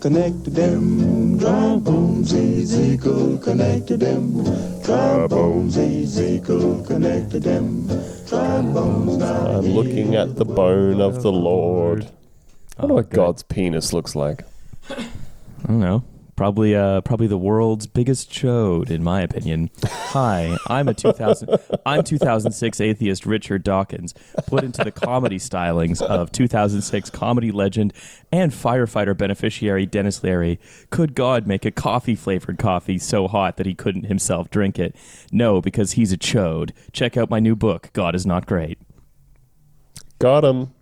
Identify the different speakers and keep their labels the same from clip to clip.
Speaker 1: connect to them. Trombones, Ezekiel, connect to them. Trombones, Ezekiel, connect to them. Trombones, now
Speaker 2: I'm looking at the bone of the Lord. I wonder
Speaker 3: Oh,
Speaker 2: what. God's penis looks like.
Speaker 3: I don't know. Probably, uh, probably the world's biggest chode, in my opinion. Hi, I'm a 2000, I'm 2006 atheist Richard Dawkins, put into the comedy stylings of 2006 comedy legend and firefighter beneficiary Denis Leary. Could God make a coffee flavored coffee so hot that he couldn't himself drink it? No, because he's a chode. Check out my new book, God is Not Great.
Speaker 2: Got him.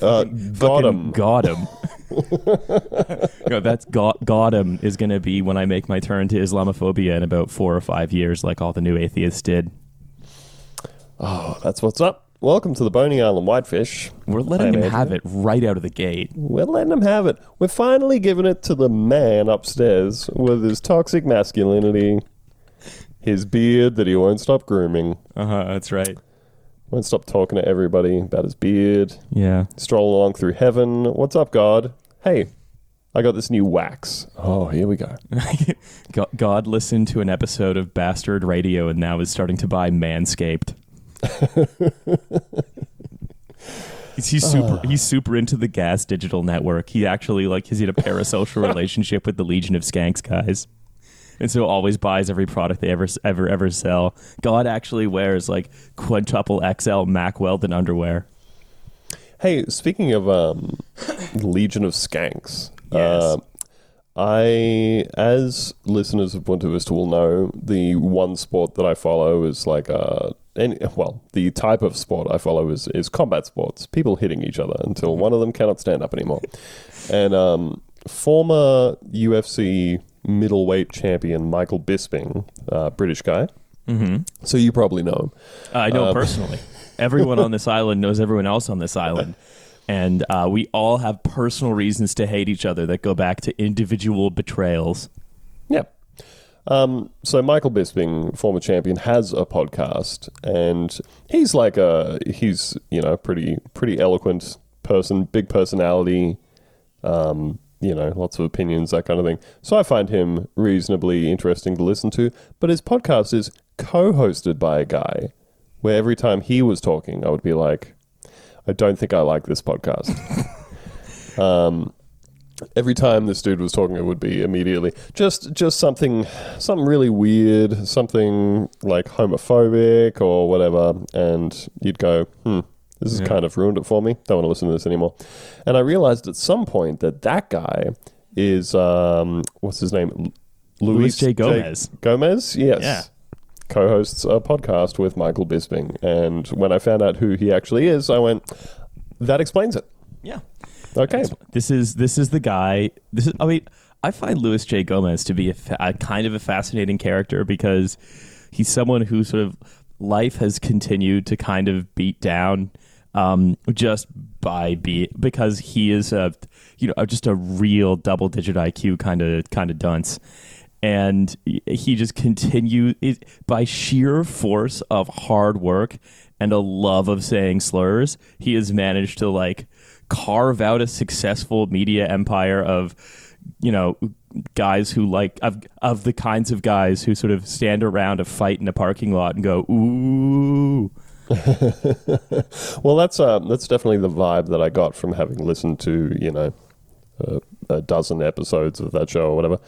Speaker 2: Uh, got him.
Speaker 3: Got him. no, that's got, got him is going to be when I make my turn to Islamophobia in about four or five years, like all the new atheists did.
Speaker 2: Oh, that's what's up. Welcome to the Boney Island Whitefish.
Speaker 3: We're letting
Speaker 2: Hi,
Speaker 3: him have it right out of the gate.
Speaker 2: We're letting him have it. We're finally giving it to the man upstairs with his toxic masculinity, his beard that he won't stop grooming,
Speaker 3: Uh huh. That's right.
Speaker 2: Won't stop talking to everybody about his beard,
Speaker 3: Yeah.
Speaker 2: Stroll along through heaven. What's up, God? Hey, I got this new wax. Oh, here we go.
Speaker 3: Go- God listened to an episode of Bastard Radio and now is starting to buy Manscaped. he's, he's super. Ah. He's super into the Gas Digital Network. He actually like he's in a parasocial relationship with the Legion of Skanks guys, and so always buys every product they ever ever ever sell. God actually wears like quintuple XL Mack Weldon underwear.
Speaker 2: Hey, speaking of um, Legion of Skanks,
Speaker 3: Yes.
Speaker 2: uh, I, as listeners of Bunta Vista will know, the one sport that I follow is like uh, any, well, the type of sport I follow is, is combat sports, people hitting each other until one of them cannot stand up anymore. and um, former UFC middleweight champion Michael Bisping, uh, British guy,
Speaker 3: Mm-hmm.
Speaker 2: so you probably know him.
Speaker 3: I know
Speaker 2: Um,
Speaker 3: personally. Everyone on this island knows everyone else on this island. And uh, we all have personal reasons to hate each other that go back to individual betrayals.
Speaker 2: Yep. Um, so Michael Bisping, former champion, has a podcast, and he's like a he's you know pretty pretty eloquent person, big personality, um, you know, lots of opinions, that kind of thing. So I find him reasonably interesting to listen to. But his podcast is co-hosted by a guy, where every time he was talking, I would be like, I don't think I like this podcast. um, every time this dude was talking, it would be immediately just just something something really weird, something like homophobic or whatever, and you'd go, hmm. This has
Speaker 3: Yeah.
Speaker 2: kind of ruined it for me. Don't want to listen to this anymore. And I realized at some point that that guy is um, what's his name? L-
Speaker 3: Luis J. Gomez.
Speaker 2: Gomez, yes.
Speaker 3: Yeah.
Speaker 2: Co-hosts a podcast with Michael Bisping, and when I found out who he actually is, I went, "That explains it."
Speaker 3: Yeah.
Speaker 2: Okay,
Speaker 3: This is this is the guy. This is. I mean, I find Luis J. Gomez to be a, fa- a kind of a fascinating character because he's someone who sort of life has continued to kind of beat down um, just by be because he is a you know just a real double digit IQ kind of kind of dunce. And he just continues by sheer force of hard work and a love of saying slurs. He has managed to like carve out a successful media empire of you know guys who like of of the kinds of guys who sort of stand around a fight in a parking lot and go ooh
Speaker 2: Well, that's uh, that's definitely the vibe that I got from having listened to you know uh, a dozen episodes of that show or whatever.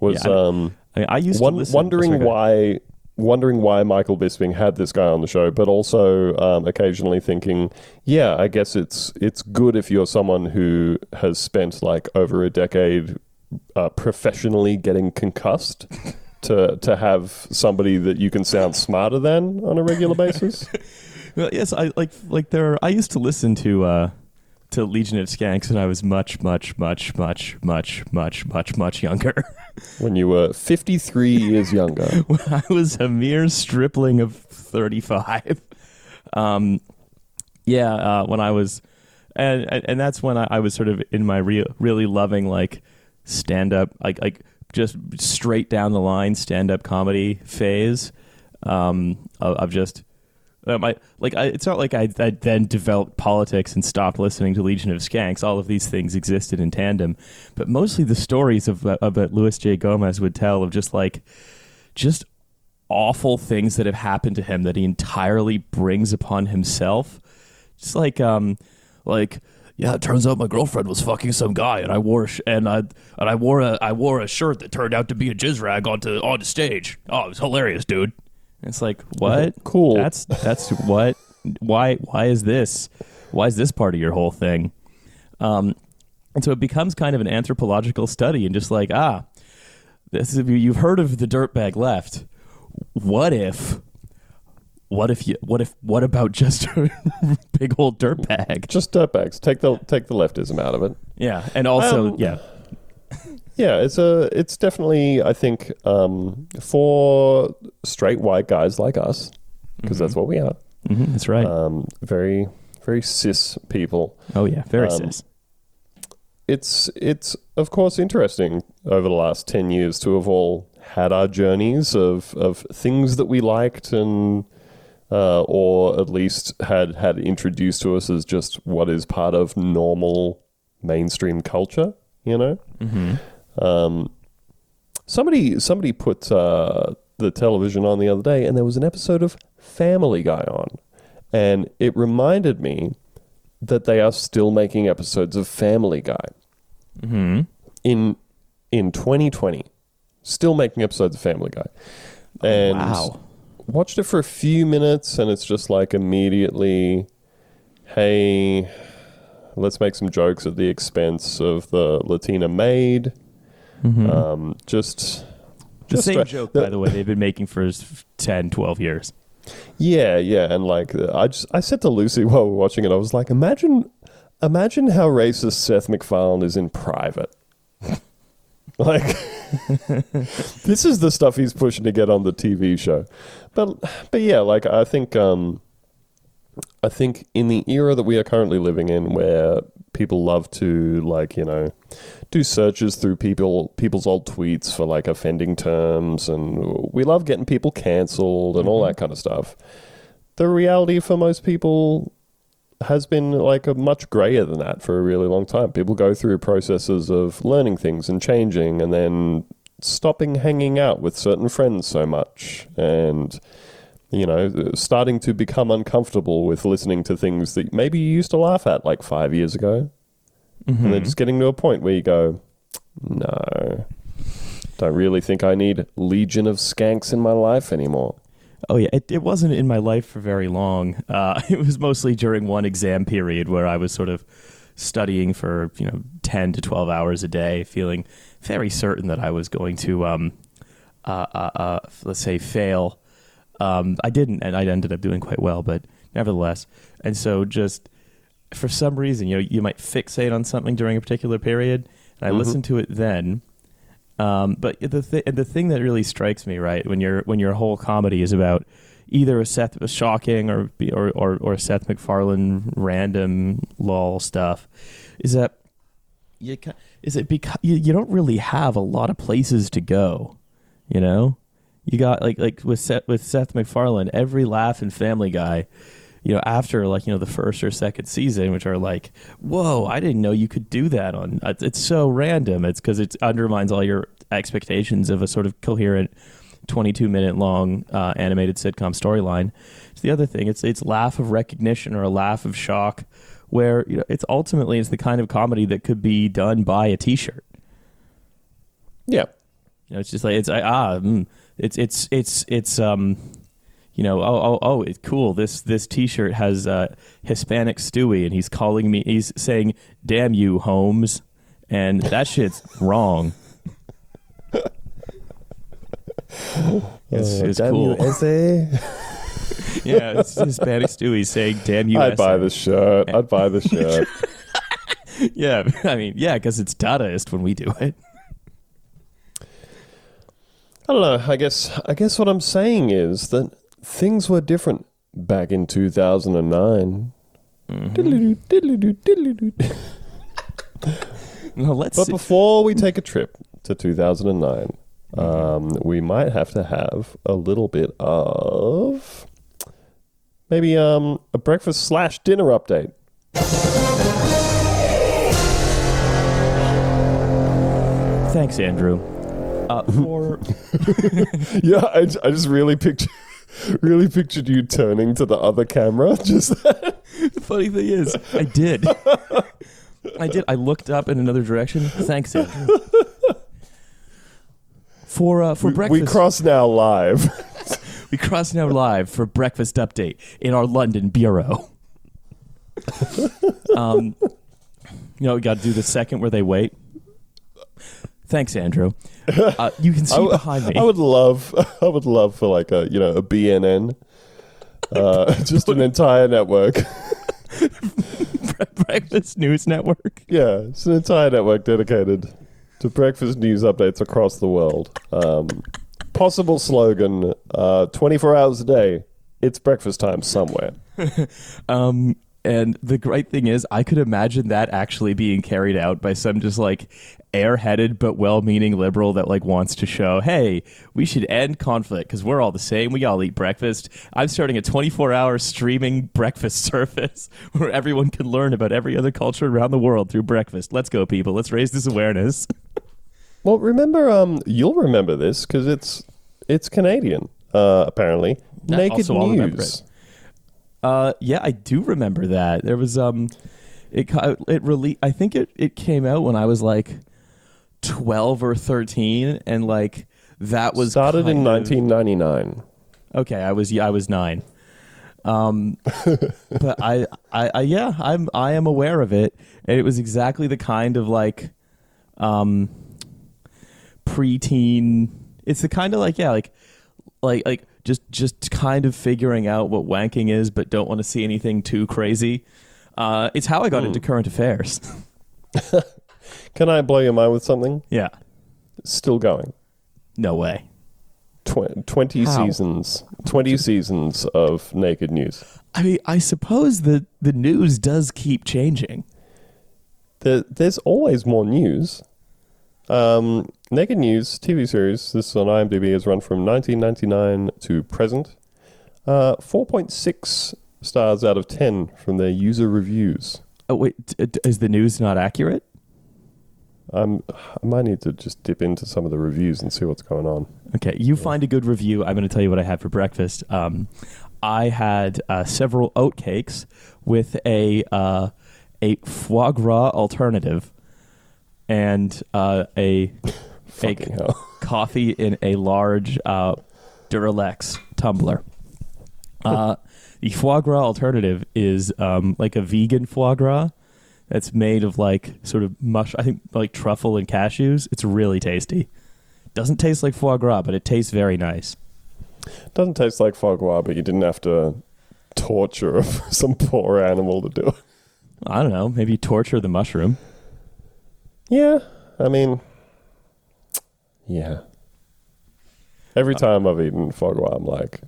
Speaker 2: Was
Speaker 3: Yeah, I-
Speaker 2: um,
Speaker 3: I, I used listen,
Speaker 2: wondering
Speaker 3: sorry,
Speaker 2: why wondering why Michael Bisping had this guy on the show, but also um, occasionally thinking, yeah, I guess it's it's good if you're someone who has spent like over a decade uh, professionally getting concussed. To, to have somebody that you can sound smarter than on a regular basis.
Speaker 3: Well, yes, I like like there. I used to listen to uh, to Legion of Skanks and I was much, much, much, much, much, much, much, much younger.
Speaker 2: when you were 53 years younger.
Speaker 3: when I was a mere stripling of thirty five. Um, yeah, uh, when I was, and and and that's when I, I was sort of in my real, really loving like stand up, like like just straight down the line stand up comedy phase um, of, just Um, I, like I, it's not like I, I then developed politics and stopped listening to Legion of Skanks. All of these things existed in tandem, but mostly the stories of, of that Luis J. Gomez would tell of just like just awful things that have happened to him that he entirely brings upon himself. Just like um, like yeah, it turns out my girlfriend was fucking some guy, and I wore a sh- and I and I wore a I wore a shirt that turned out to be a jizz rag onto onto stage. Oh, it was hilarious, dude. And it's like what?
Speaker 2: Cool.
Speaker 3: That's that's what. Why why is this? Why is this part of your whole thing? Um, and so it becomes kind of an anthropological study, and just like ah, this is, you've heard of the dirtbag left. What if? What if you? What if? What about just a big old dirtbag?
Speaker 2: Just dirtbags. Take the take the leftism out of it.
Speaker 3: Yeah, and also
Speaker 2: Um,
Speaker 3: yeah,
Speaker 2: Yeah, it's a it's definitely I think um, for straight white guys like us because that's what we are.
Speaker 3: hmm that's right.
Speaker 2: Um, very very cis people.
Speaker 3: oh yeah, very
Speaker 2: um,
Speaker 3: cis.
Speaker 2: It's it's of course interesting over the last ten years to have all had our journeys of of things that we liked and uh, or at least had had introduced to us as just what is part of normal mainstream culture. You know.
Speaker 3: hmm
Speaker 2: Um, somebody somebody put uh, the television on the other day, and there was an episode of Family Guy on, and it reminded me that they are still making episodes of Family Guy
Speaker 3: hmm
Speaker 2: in in 2020. Still making episodes of Family Guy, and
Speaker 3: wow.
Speaker 2: Watched it for a few minutes, and it's just like immediately, hey. Let's make some jokes at the expense of the Latina maid.
Speaker 3: Mhm.
Speaker 2: Um, just
Speaker 3: the
Speaker 2: just
Speaker 3: same
Speaker 2: try-
Speaker 3: joke,
Speaker 2: the-
Speaker 3: by the way, they've been making for s- 10, 12 years.
Speaker 2: Yeah, yeah, and like I just I said to Lucy while we were watching it, I was like, imagine, imagine how racist Seth MacFarlane is in private. like, this is the stuff he's pushing to get on the TV show, but but yeah, like I think um, I think in the era that we are currently living in, where people love to like you know do searches through people people's old tweets for like offending terms, and we love getting people cancelled and all that kind of stuff. The reality for most people has been like a much grayer than that for a really long time. People go through processes of learning things and changing, and then stopping hanging out with certain friends so much, and you know, starting to become uncomfortable with listening to things that maybe you used to laugh at like five years ago, and then mm-hmm. just getting to a point where you go, no, don't really think I need Legion of Skanks in my life anymore.
Speaker 3: Oh yeah, it, it wasn't in my life for very long. Uh, it was mostly during one exam period where I was sort of studying for you know ten to twelve hours a day, feeling very certain that I was going to, um, uh, uh, uh, let's say, fail. Um, I didn't, and I ended up doing quite well, but nevertheless, and so just for some reason, you know, you might fixate on something during a particular period, and I
Speaker 2: Mhm.
Speaker 3: listened to it then. Um, but the th- the thing that really strikes me, right, when your when your whole comedy is about either a Seth a shocking or, or or or Seth MacFarlane random lol stuff, is that you is it because you, you don't really have a lot of places to go, you know. You got like like with Seth with Seth MacFarlane, every laugh in Family Guy, you know, after like you know the first or second season, which are like, whoa, I didn't know you could do that on. It's, so random. It's because it undermines all your expectations of a sort of coherent, twenty-two minute long uh, animated sitcom storyline. It's the other thing. It's it's laugh of recognition or a laugh of shock, where you know it's ultimately it's the kind of comedy that could be done by a T-shirt.
Speaker 2: Yeah.
Speaker 3: You know, it's just like it's ah, mm, it's it's it's it's um, you know, oh oh oh, it's cool. This this T-shirt has uh, Hispanic Stewie, and he's calling me. He's saying, "Damn you, Holmes," and that shit's wrong. It's, it's cool. yeah, it's Hispanic Stewie saying, "Damn you."
Speaker 2: I'd buy
Speaker 3: SA."
Speaker 2: the shirt. I'd buy the shirt.
Speaker 3: Yeah, I mean, yeah, because it's Dadaist when we do it.
Speaker 2: I don't know. I guess I guess what I'm saying is that things were different back in 2009. Diddly-doo, diddly-doo, diddly-doo.
Speaker 3: Well, let's
Speaker 2: But
Speaker 3: see.
Speaker 2: before we take a trip to 2009, um, we might have to have a little bit of Maybe um, a breakfast slash dinner update.
Speaker 3: Thanks, Andrew. Uh, for
Speaker 2: Yeah, I just really pictured, really pictured you turning to the other camera. Just
Speaker 3: the funny thing is, I did. I did. I looked up in another direction. Thanks, Andrew. For uh, for
Speaker 2: we,
Speaker 3: breakfast,
Speaker 2: we cross now live.
Speaker 3: we cross now live for breakfast update in our London bureau. um, you know, we got to do the second where they wait. Thanks, Andrew. Uh, you can see
Speaker 2: w-
Speaker 3: behind me.
Speaker 2: I would love, I would love for like a you know a BNN, uh, just an entire network.
Speaker 3: breakfast news network.
Speaker 2: Yeah, it's an entire network dedicated to breakfast news updates across the world. Um, possible slogan: uh, twenty-four hours a day. It's breakfast time somewhere.
Speaker 3: Um, and the great thing is, I could imagine that actually being carried out by some just like airheaded but well-meaning liberal that like wants to show, hey, we should end conflict because we're all the same. We all eat breakfast. I'm starting a 24-hour streaming breakfast service where everyone can learn about every other culture around the world through breakfast. Let's go, people. Let's raise this awareness.
Speaker 2: Well, remember, um, you'll remember this because it's it's Canadian. Uh, apparently,
Speaker 3: Yeah,
Speaker 2: naked
Speaker 3: also I'll remember
Speaker 2: news.
Speaker 3: Uh, yeah, I do remember that. There was um, it it really. I think it it came out when I was like twelve or thirteen, and like that was
Speaker 2: Started in
Speaker 3: kind of-
Speaker 2: 1999.
Speaker 3: Okay, I was yeah, I was nine. Um, but I, I, I, yeah, I'm I am aware of it, and it was exactly the kind of like, um, preteen. It's the kind of like yeah, like, like like just just kind of figuring out what wanking is, but don't want to see anything too crazy. Uh, it's how I got into current affairs.
Speaker 2: Can I blow your mind with something?
Speaker 3: yeah,
Speaker 2: Still going.
Speaker 3: no way.
Speaker 2: Tw- 20
Speaker 3: How?
Speaker 2: seasons. 20 seasons of naked news.
Speaker 3: I mean, I suppose that the news does keep changing.
Speaker 2: There, there's always more news. Um, naked News TV series. This is on IMDb. Has run from 1999 to present. Uh, 4.6 stars out of 10 from their user reviews.
Speaker 3: Oh wait, d- d- is the news not accurate?
Speaker 2: I'm, I might need to just dip into some of the reviews and see what's going on.
Speaker 3: Okay, you find a good review. I'm going to tell you what I had for breakfast. Um, I had uh, several oat cakes with a uh, a foie gras alternative and uh, a
Speaker 2: Fucking
Speaker 3: a
Speaker 2: hell.
Speaker 3: coffee in a large uh, Duralex tumbler. Uh, the foie gras alternative is um, like a vegan foie gras that's made of like sort of mush. I think like truffle and cashews. It's really tasty. Doesn't taste like foie gras, but it tastes very nice.
Speaker 2: Doesn't taste like foie gras, but you didn't have to torture some poor animal to do it.
Speaker 3: I don't know. Maybe torture the mushroom.
Speaker 2: Yeah, I mean, yeah. Every time I've eaten foie gras, I'm like,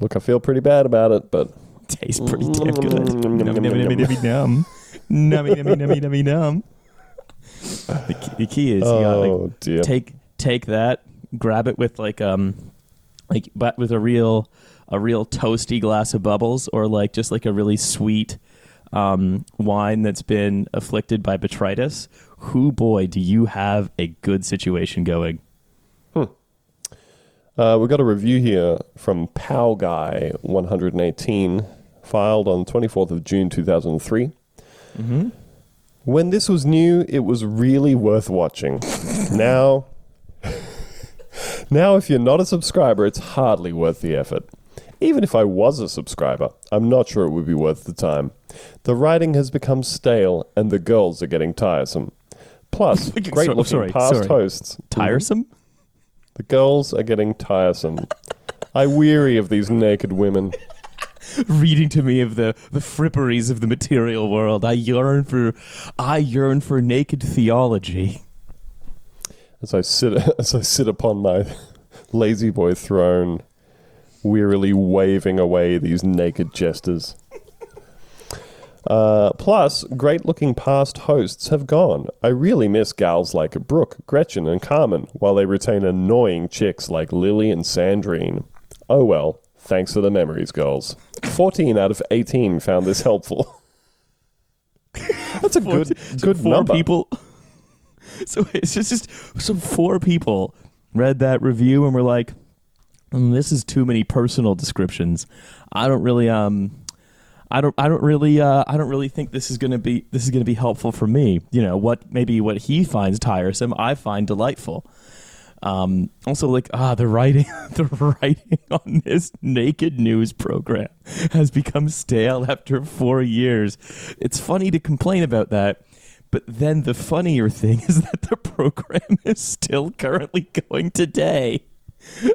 Speaker 2: look, I feel pretty bad about it, but
Speaker 3: Tastes pretty damn good. Nummy, nummy, nummy, nummy, num. Nummy, nummy, nummy, nummy, num. The key, the key is you gotta like
Speaker 2: oh dear.
Speaker 3: take take that, grab it with like um like but with a real a real toasty glass of bubbles or like just like a really sweet um wine that's been afflicted by botrytis. Who boy do you have a good situation going?
Speaker 2: Uh, we got a review here from Pow Guy 118, filed on 24th of June 2003.
Speaker 3: Mm-hmm.
Speaker 2: When this was new, it was really worth watching. now, now if you're not a subscriber, it's hardly worth the effort. Even if I was a subscriber, I'm not sure it would be worth the time. The writing has become stale, and the girls are getting tiresome. Plus,
Speaker 3: So-
Speaker 2: great looking
Speaker 3: sorry,
Speaker 2: past
Speaker 3: sorry.
Speaker 2: hosts. Mm-hmm.
Speaker 3: Tiresome?
Speaker 2: The girls are getting tiresome. I weary of these naked women.
Speaker 3: reading to me of the, the fripperies of the material world. I yearn for I yearn for naked theology.
Speaker 2: As I sit, as I sit upon my lazy boy throne, wearily waving away these naked jesters. Uh, plus, great-looking past hosts have gone. I really miss gals like Brooke, Gretchen, and Carmen, while they retain annoying chicks like Lily and Sandrine. Oh well, Thanks for the memories, girls. 14 out of 18 found this helpful. That's a
Speaker 3: Four-
Speaker 2: good
Speaker 3: so
Speaker 2: good
Speaker 3: four
Speaker 2: number.
Speaker 3: people. So it's just, just so four people read that review and were like, "Mm, "This is too many personal descriptions. I don't really um." I don't. I don't really. Uh, I don't really think this is going to be. This is going to be helpful for me. You know what? Maybe what he finds tiresome, I find delightful. Um, also, like ah, the writing, the writing on this naked news program has become stale after four years. It's funny to complain about that, but then the funnier thing is that the program is still currently going today.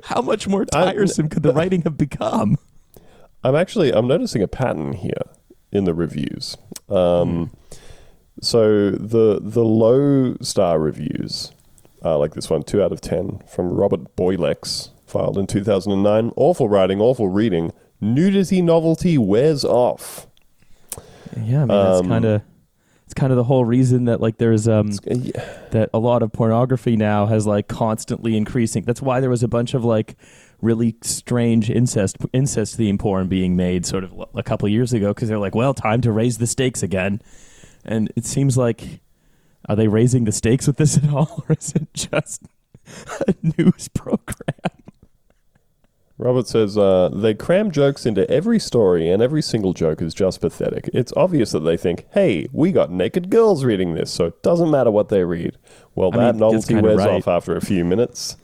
Speaker 3: How much more
Speaker 2: I-
Speaker 3: tiresome could the writing have become?
Speaker 2: I'm actually I'm noticing a pattern here in the reviews. Um, So the the low star reviews, uh, like this one, two out of ten from Robert Boylex, filed in 2009. Awful writing, awful reading. Nudity novelty wears off.
Speaker 3: Yeah, I mean that's
Speaker 2: Um,
Speaker 3: kind of it's kind of the whole reason that like there's um
Speaker 2: Uh, yeah.
Speaker 3: that a lot of pornography now has like constantly increasing. That's why there was a bunch of like really strange incest incest theme porn being made sort of a couple of years ago because they're like, well, time to raise the stakes again. And it seems like are they raising the stakes with this at all, or is it just a news program?
Speaker 2: Robert says uh, they cram jokes into every story, and every single joke is just pathetic. It's obvious that they think, "Hey, we got naked girls reading this, so it doesn't matter what they read." Well,
Speaker 3: I
Speaker 2: that
Speaker 3: mean,
Speaker 2: novelty wears
Speaker 3: right.
Speaker 2: off after a few minutes.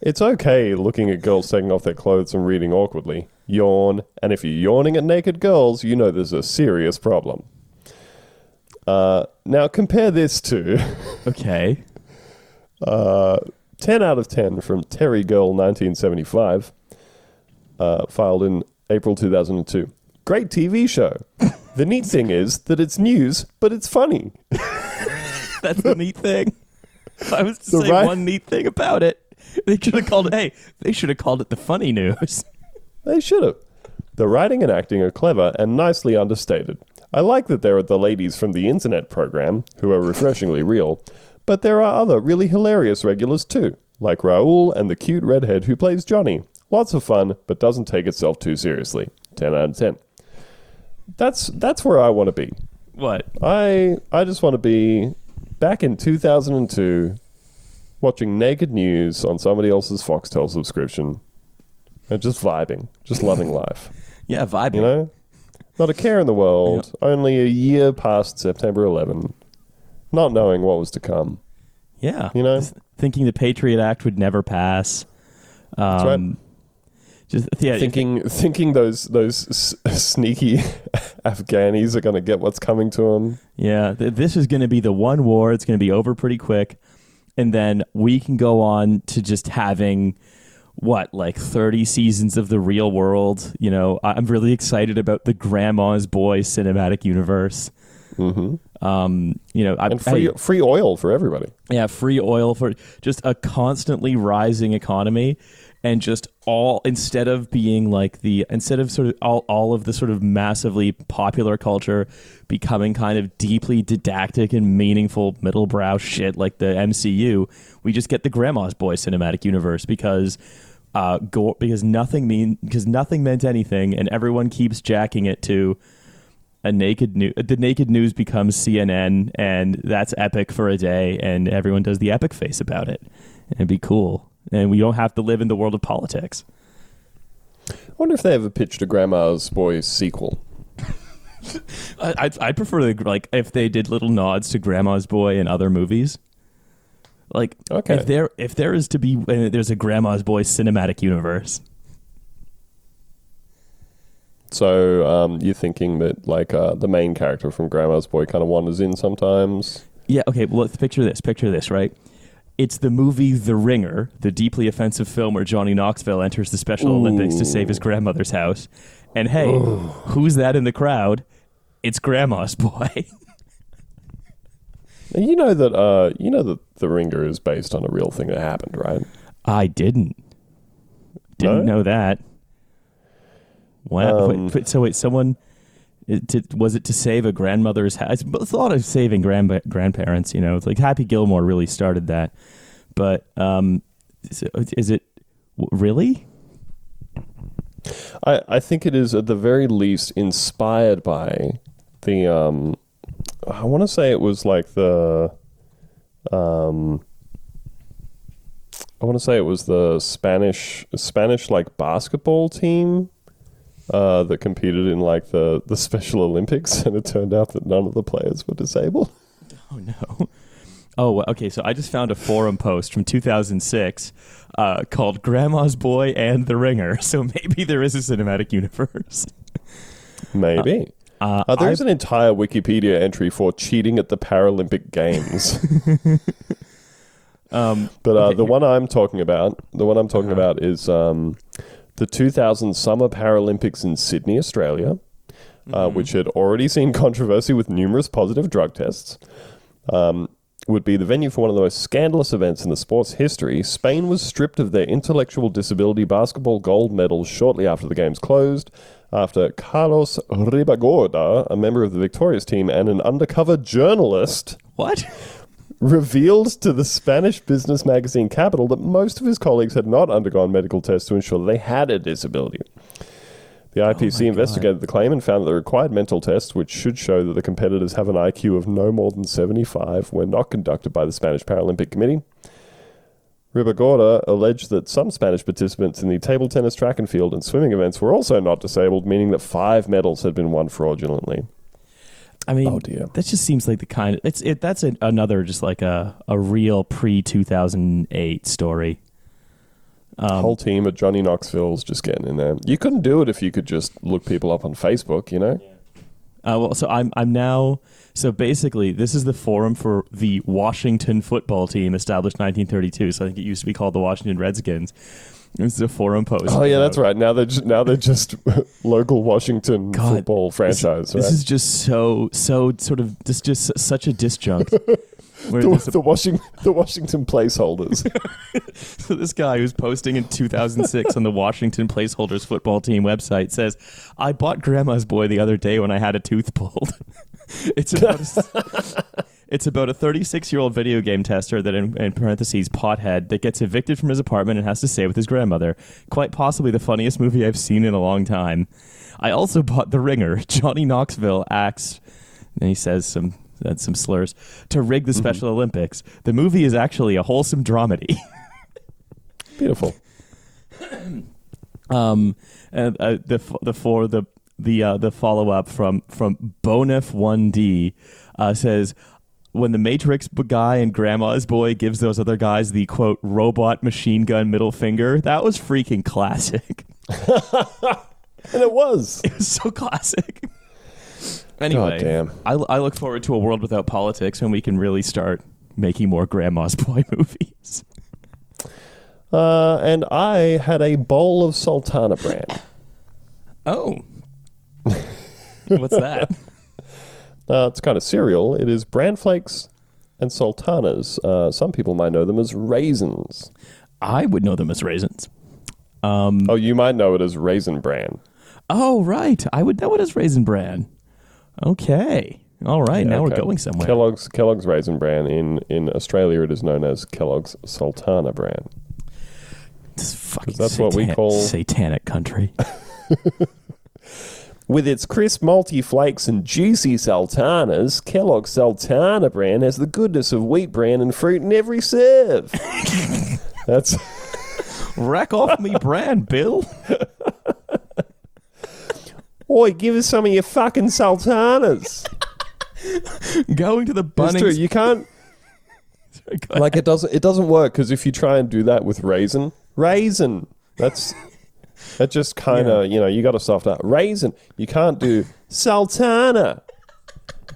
Speaker 2: It's okay looking at girls taking off their clothes and reading awkwardly. Yawn, and if you're yawning at naked girls, you know there's a serious problem. Uh, now compare this to
Speaker 3: Okay,
Speaker 2: uh, 10 out of 10 from Terry Girl 1975, uh, filed in April 2002. Great TV show. the neat thing is that it's news, but it's funny.
Speaker 3: that's the neat thing. I was to
Speaker 2: The
Speaker 3: say
Speaker 2: right-
Speaker 3: one neat thing about it, they should have called it. Hey, they should have called it the funny news.
Speaker 2: They should have. The writing and acting are clever and nicely understated. I like that there are the ladies from the internet program, who are refreshingly real, but there are other really hilarious regulars too, like Raoul and the cute redhead who plays Johnny. Lots of fun, but doesn't take itself too seriously. 10 out of 10. That's that's where I want to be.
Speaker 3: What?
Speaker 2: I I just want to be back in 2002 watching naked news on somebody else's Foxtel subscription and just vibing, just loving life.
Speaker 3: Yeah, vibing.
Speaker 2: You know? Not a care in the world, only a year past September 11, not knowing what was to come.
Speaker 3: Yeah,
Speaker 2: You know?
Speaker 3: Just thinking the Patriot Act would never pass. Um,
Speaker 2: right.
Speaker 3: Just yeah,
Speaker 2: thinking thinking those those s- sneaky Afghanis are going to get what's coming to them.
Speaker 3: yeah. Th- this is going to be the one war. It's going to be over pretty quick, and then we can go on to just having what like 30 seasons of the real world you know? I- i'm really excited about the grandma's boy cinematic universe.
Speaker 2: Hmm
Speaker 3: um you know I,
Speaker 2: And free
Speaker 3: hey,
Speaker 2: free oil for everybody.
Speaker 3: Yeah, free oil for just a constantly rising economy and just all instead of being like the instead of sort of all, all of the sort of massively popular culture becoming kind of deeply didactic and meaningful middle brow shit like the MCU, we just get the grandma's boy cinematic universe because uh go because nothing mean because nothing meant anything and everyone keeps jacking it to a naked news the naked news becomes CNN and that's epic for a day and everyone does the epic face about it. And it'd be cool and we don't have to live in the world of politics
Speaker 2: I wonder if they ever pitched a Grandma's Boy sequel.
Speaker 3: I I'd, I'd prefer the, like if they did little nods to Grandma's Boy and other movies like
Speaker 2: Okay.
Speaker 3: if there if there is to be uh, there's a Grandma's Boy cinematic universe
Speaker 2: So um, you're thinking that like uh, the main character from Grandma's Boy kind of wanders in sometimes.
Speaker 3: Yeah, okay, well, let's picture this. Picture this, right? It's the movie The Ringer, the deeply offensive film where Johnny Knoxville enters the Special Olympics to save his grandmother's house. And hey, who's that in the crowd? It's Grandma's boy.
Speaker 2: Now, You know that uh, you know that The Ringer is based on a real thing that happened, right?
Speaker 3: I didn't. Didn't
Speaker 2: No?
Speaker 3: know that. Wow.
Speaker 2: Um,
Speaker 3: Wait, wait, so wait, someone it, did, was it to save a grandmother's house? It's a lot of saving grand, grandparents. You know, it's like Happy Gilmore really started that. But um, is it, is it really?
Speaker 2: I, I think it is at the very least inspired by the um I want to say it was like the um I want to say it was the Spanish Spanish like basketball team uh, that competed in like the the Special Olympics and it turned out that none of the players were disabled.
Speaker 3: Oh no. Oh, okay. So I just found a forum post from 2006 uh, called "Grandma's Boy and the Ringer." So maybe there is a cinematic universe.
Speaker 2: Maybe.
Speaker 3: Uh,
Speaker 2: Uh, there's an entire Wikipedia entry for cheating at the Paralympic Games.
Speaker 3: um,
Speaker 2: But uh,
Speaker 3: Okay,
Speaker 2: the
Speaker 3: here-
Speaker 2: one I'm talking about, the one I'm talking
Speaker 3: Uh-huh.
Speaker 2: about is um, the 2000 Summer Paralympics in Sydney, Australia, uh,
Speaker 3: Mm-hmm.
Speaker 2: which had already seen controversy with numerous positive drug tests. Um, would be the venue for one of the most scandalous events in the sport's history. Spain was stripped of their intellectual disability basketball gold medals shortly after the games closed, after Carlos Ribagorda, a member of the victorious team and an undercover journalist,
Speaker 3: what?
Speaker 2: revealed to the Spanish business magazine Capital that most of his colleagues had not undergone medical tests to ensure they had a disability. The oh IPC investigated the claim and found that the required mental tests, which should show that the competitors have an IQ of no more than 75, were not conducted by the Spanish Paralympic Committee. Ribagorda alleged that some Spanish participants in the table tennis, track and field, and swimming events were also not disabled, meaning that five medals had been won fraudulently.
Speaker 3: I mean,
Speaker 2: Oh, dear.
Speaker 3: that just seems like the kind of it's it. That's a, another just like a a real pre 2008 story. Um,
Speaker 2: whole team at Johnny Knoxville's just getting in there. You couldn't do it if you could just look people up on Facebook, you know?
Speaker 3: Uh, well, so I'm I'm now so basically this is the forum for the Washington football team established 1932. So I think it used to be called the Washington Redskins. This is a forum post.
Speaker 2: Oh yeah, that's right. Now they're just, now they're just local Washington
Speaker 3: God,
Speaker 2: football franchise,
Speaker 3: This
Speaker 2: right?
Speaker 3: is just so so sort of just just such a disjunct.
Speaker 2: The,
Speaker 3: this,
Speaker 2: the Washington the Washington placeholders.
Speaker 3: so this guy who's posting in 2006 on the Washington Placeholders football team website says, "I bought Grandma's Boy the other day when I had a tooth pulled." it's about a, it's about a 36 year old video game tester that in, in parentheses pothead that gets evicted from his apartment and has to stay with his grandmother. Quite possibly the funniest movie I've seen in a long time. I also bought The Ringer. Johnny Knoxville acts, and he says some. Some slurs to rig the Special Olympics. The movie is actually a wholesome dramedy.
Speaker 2: Beautiful.
Speaker 3: Um, and uh, the the for the the uh, the follow up from from Bonef One D uh, says when the Matrix guy and Grandma's boy gives those other guys the quote robot machine gun middle finger, that was freaking classic.
Speaker 2: And it was.
Speaker 3: It was so classic. Anyway,
Speaker 2: God damn.
Speaker 3: I, I look forward to a world without politics when we can really start making more Grandma's boy movies.
Speaker 2: Uh, and I had a bowl of Sultana Bran.
Speaker 3: Oh, what's that?
Speaker 2: Uh, it's kind of cereal. It is bran flakes and sultanas. Uh, some people might know them as raisins.
Speaker 3: I would know them as raisins. Um,
Speaker 2: Oh, you might know it as raisin bran.
Speaker 3: Oh, right. I would know it as Raisin Bran. Okay. All right. now we're going somewhere.
Speaker 2: Kellogg's Kellogg's raisin bran in in Australia it is known as Kellogg's Sultana bran.
Speaker 3: This fucking
Speaker 2: that's what we call-
Speaker 3: satanic country.
Speaker 2: With its crisp multi flakes and juicy sultanas, Kellogg's Sultana Bran has the goodness of wheat bran and fruit in every serve. That's
Speaker 3: Rack off me brand, Bill.
Speaker 2: Oi, give us some of your fucking sultanas.
Speaker 3: Going to the
Speaker 2: It's true. You can't like it doesn't it doesn't work because if you try and do that with raisin, raisin, that's that just kind of you know you got to soft up raisin. You can't do sultana.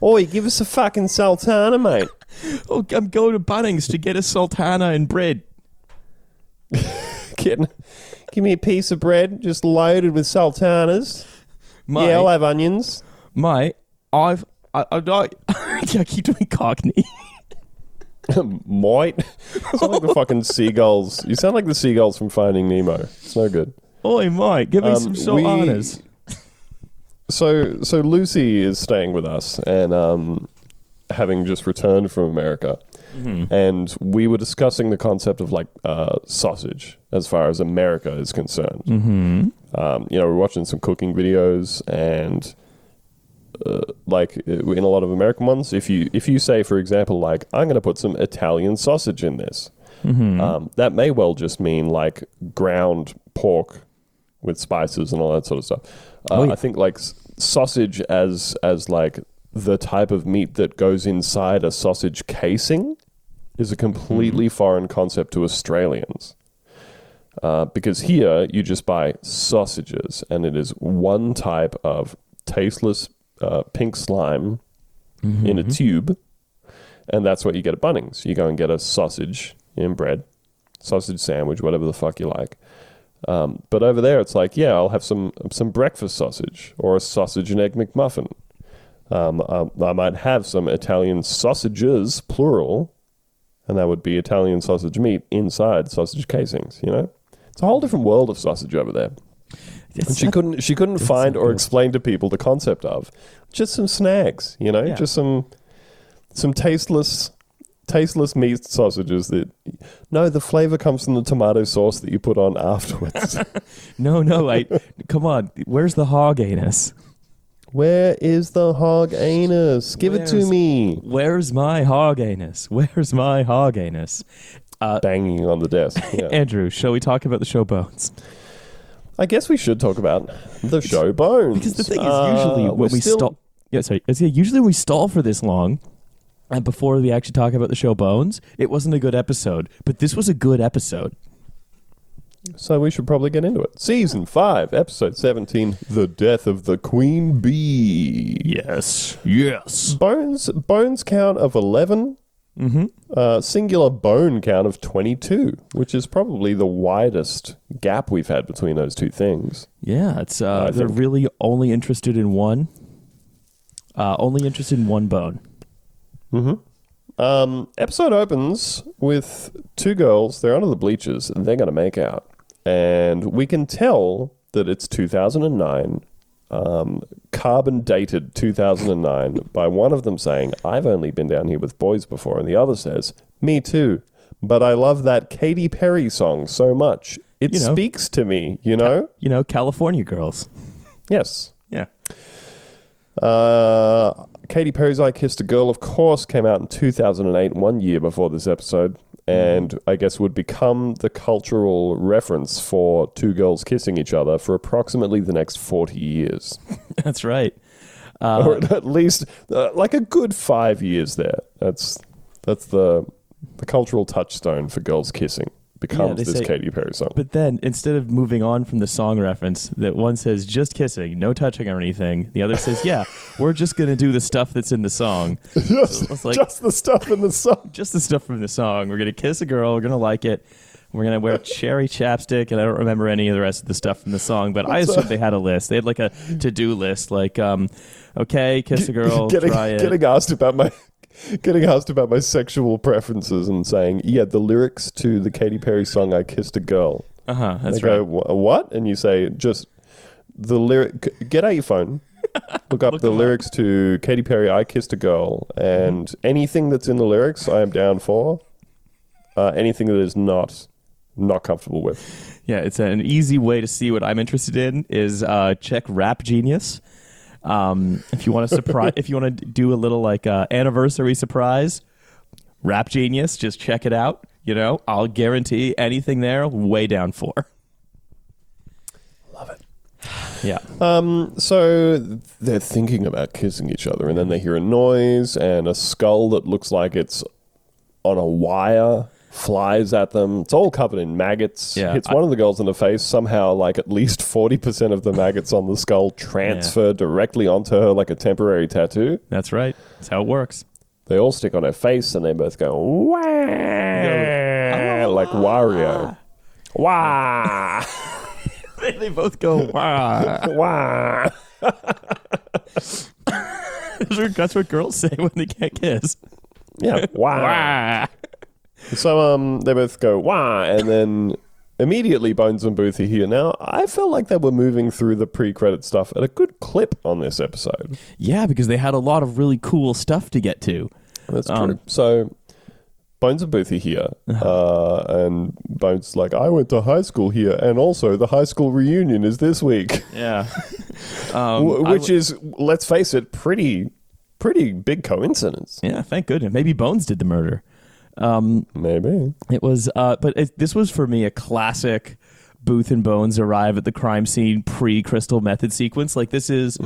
Speaker 2: Oi, give us a fucking sultana, mate.
Speaker 3: oh, I'm going to Bunnings to get a sultana and bread.
Speaker 2: Kidding. Give me a piece of bread just loaded with sultanas.
Speaker 3: Mate,
Speaker 2: Yeah, I'll have onions.
Speaker 3: mate, I've I, I, I, I keep doing Cockney.
Speaker 2: You sound like the fucking seagulls. You sound like the seagulls from Finding Nemo. It's no good.
Speaker 3: Oi, Mike, give me
Speaker 2: Um,
Speaker 3: some
Speaker 2: we-
Speaker 3: sultanas.
Speaker 2: So, so Lucy is staying with us, and um, having just returned from America, and we were discussing the concept of like uh, sausage as far as America is concerned.
Speaker 3: Mm-hmm.
Speaker 2: Um, you know, we're watching some cooking videos and. Uh, like uh, in a lot of American ones, if you if you say, for example, like I'm going to put some Italian sausage in this,
Speaker 3: Mm-hmm.
Speaker 2: um, that may well just mean like ground pork with spices and all that sort of stuff. Uh,
Speaker 3: Oh, yeah.
Speaker 2: I think like s- sausage as as like the type of meat that goes inside a sausage casing is a completely foreign concept to Australians. Uh, because here you just buy sausages, and it is one type of tasteless uh, pink slime in a tube, and that's what you get at Bunnings. You go and get a sausage in bread, sausage sandwich, whatever the fuck you like. Um, but over there, it's like, yeah, I'll have some some breakfast sausage or a sausage and egg McMuffin. Um, um, I might have some Italian sausages, plural, and that would be Italian sausage meat inside sausage casings. You know, it's a whole different world of sausage over there. And she couldn't she couldn't find or
Speaker 3: good.
Speaker 2: explain to people the concept of just some snags, you know,
Speaker 3: Yeah.
Speaker 2: just some some tasteless tasteless meat sausages that no the flavor comes from the tomato sauce that you put on afterwards.
Speaker 3: No, no, I come on. Where's the hog anus?
Speaker 2: Where is the hog anus? Give it to me.
Speaker 3: Where's my hog anus? Where's my hog anus? Uh,
Speaker 2: Banging on the desk. Yeah.
Speaker 3: Andrew, shall we talk about the show Bones?
Speaker 2: I guess we should talk about the show Bones.
Speaker 3: Because the thing is,
Speaker 2: Uh,
Speaker 3: usually
Speaker 2: we're
Speaker 3: when we
Speaker 2: still-
Speaker 3: stall, yeah, sorry, yeah, usually when we stall for this long, and before we actually talk about the show Bones, it wasn't a good episode. But this was a good episode.
Speaker 2: So we should probably get into it. Season 5, episode 17, The Death of the Queen Bee.
Speaker 3: Yes, yes.
Speaker 2: Bones bones count of 11,
Speaker 3: Mm-hmm.
Speaker 2: uh, singular bone count of 22, which is probably the widest gap we've had between those two things.
Speaker 3: Yeah, it's uh, they're
Speaker 2: think-
Speaker 3: really only interested in one. Uh, only interested in one bone.
Speaker 2: Um, episode opens with two girls. They're under the bleachers and they're going to make out. And we can tell that it's 2009, um, carbon dated 2009, by one of them saying, I've only been down here with boys before. And the other says, Me too. But I love that Katy Perry song so much. It
Speaker 3: You know.
Speaker 2: speaks to me, you know?
Speaker 3: You know, California girls.
Speaker 2: Yes.
Speaker 3: Yeah.
Speaker 2: Uh, Katy Perry's I Kissed a Girl, of course, came out in 2008, one year before this episode, and I guess would become the cultural reference for two girls kissing each other for approximately the next 40 years.
Speaker 3: That's right.
Speaker 2: or
Speaker 3: Uh,
Speaker 2: at least uh, like a good five years there. That's that's the the cultural touchstone for girls kissing becomes
Speaker 3: they
Speaker 2: this
Speaker 3: say-
Speaker 2: Katy Perry song.
Speaker 3: but then instead of moving on from the song reference, that one says just kissing, no touching or anything. The other says, yeah, we're just gonna do the stuff that's in the song,
Speaker 2: just,
Speaker 3: it's like-
Speaker 2: just the stuff in the song.
Speaker 3: just the stuff from the song. We're gonna kiss a girl. We're gonna like it. We're gonna wear cherry chapstick, and I don't remember any of the rest of the stuff from the song, but I assume they had a list. They had like a to-do list, like, um, okay, kiss a girl,
Speaker 2: getting,
Speaker 3: try it.
Speaker 2: getting asked about my getting asked about my sexual preferences and saying, yeah, the lyrics to the Katy Perry song "I Kissed a Girl."
Speaker 3: Uh huh. That's
Speaker 2: they
Speaker 3: right.
Speaker 2: go, "Wha- what? And you say, just the lyric. Get out your phone. Look up
Speaker 3: Look
Speaker 2: the
Speaker 3: up.
Speaker 2: lyrics to Katy Perry "I Kissed a Girl," and anything that's in the lyrics, I am down for. Uh, anything that is not, not comfortable with.
Speaker 3: Yeah, it's an easy way to see what I'm interested in is uh, check Rap Genius. Um, if you want to surprise, if you want to do a little like uh, anniversary surprise, Rap Genius, just check it out. You know, I'll guarantee anything there, way down for.
Speaker 2: Love it.
Speaker 3: Yeah,
Speaker 2: Um, so they're thinking about kissing each other, and then they hear a noise, and a skull that looks like it's on a wire flies at them. It's all covered in maggots.
Speaker 3: Yeah,
Speaker 2: hits
Speaker 3: I-
Speaker 2: one of the girls in the face. Somehow, like at least forty percent of the maggots on the skull transfer directly onto her like a temporary tattoo.
Speaker 3: that's right. That's how it works.
Speaker 2: They all stick on her face, and they both go wah, like Wario. Wah,
Speaker 3: they, they both go wow.
Speaker 2: wah.
Speaker 3: that's what girls say when they can't kiss.
Speaker 2: Yeah, wah.
Speaker 3: Wow.
Speaker 2: So um, they both go wah, and then immediately Bones and Booth are here. Now I felt like they were moving through the pre-credit stuff at a good clip on this episode.
Speaker 3: Yeah, because they had a lot of really cool stuff to get to.
Speaker 2: That's
Speaker 3: Um,
Speaker 2: true. So Bones and Booth are here,
Speaker 3: Uh-huh.
Speaker 2: uh, and Bones like, I went to high school here, and also the high school reunion is this week,
Speaker 3: Yeah. um, I
Speaker 2: which
Speaker 3: w-
Speaker 2: is, let's face it, pretty, pretty big coincidence.
Speaker 3: yeah. Thank goodness. Maybe Bones did the murder. Um,
Speaker 2: Maybe.
Speaker 3: It was, uh, but it, this was for me a classic. Booth and Bones arrive at the crime scene pre Crystal Method sequence. Like this is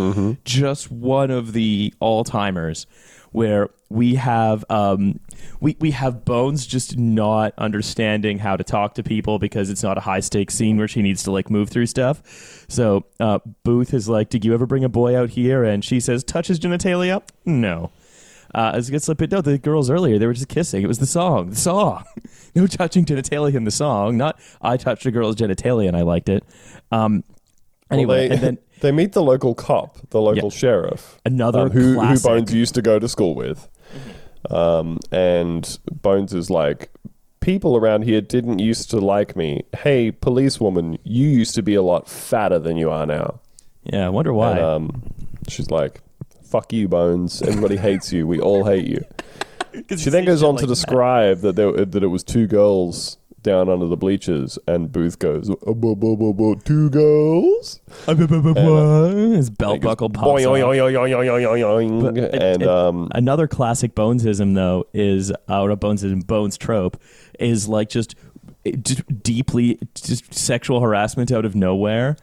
Speaker 3: just one of the all timers where we have um, we we have Bones just not understanding how to talk to people because it's not a high stakes scene where she needs to like move through stuff. So uh, Booth is like, "Did you ever bring a boy out here?" And she says, "Touch his genitalia." No. Uh, as it gets like, but no, the girls earlier they were just kissing. It was the song, the song. no touching genitalia in the song. Not I touched a girl's genitalia and I liked it. Um, anyway,
Speaker 2: Well, they,
Speaker 3: and then
Speaker 2: they meet the local cop, the local
Speaker 3: Yeah.
Speaker 2: sheriff,
Speaker 3: Another
Speaker 2: um, who, who. Bones used to go to school with. Um, and Bones is like, people around here didn't used to like me. Hey, policewoman, you used to be a lot fatter than you are now.
Speaker 3: yeah, I wonder why.
Speaker 2: And um, she's like, fuck you, Bones. Everybody hates you. We all hate you. She then goes on
Speaker 3: like
Speaker 2: to describe that there, that it was two girls down under the bleachers, and Booth goes, "Uh, bu- bu- bu- bu- two girls.
Speaker 3: His belt buckle pops
Speaker 2: boing, oing, oing, oing, and
Speaker 3: it-
Speaker 2: um,
Speaker 3: Another classic Bonesism though is uh, or a Bonesism Bones trope is like just, just deeply just sexual harassment out of nowhere.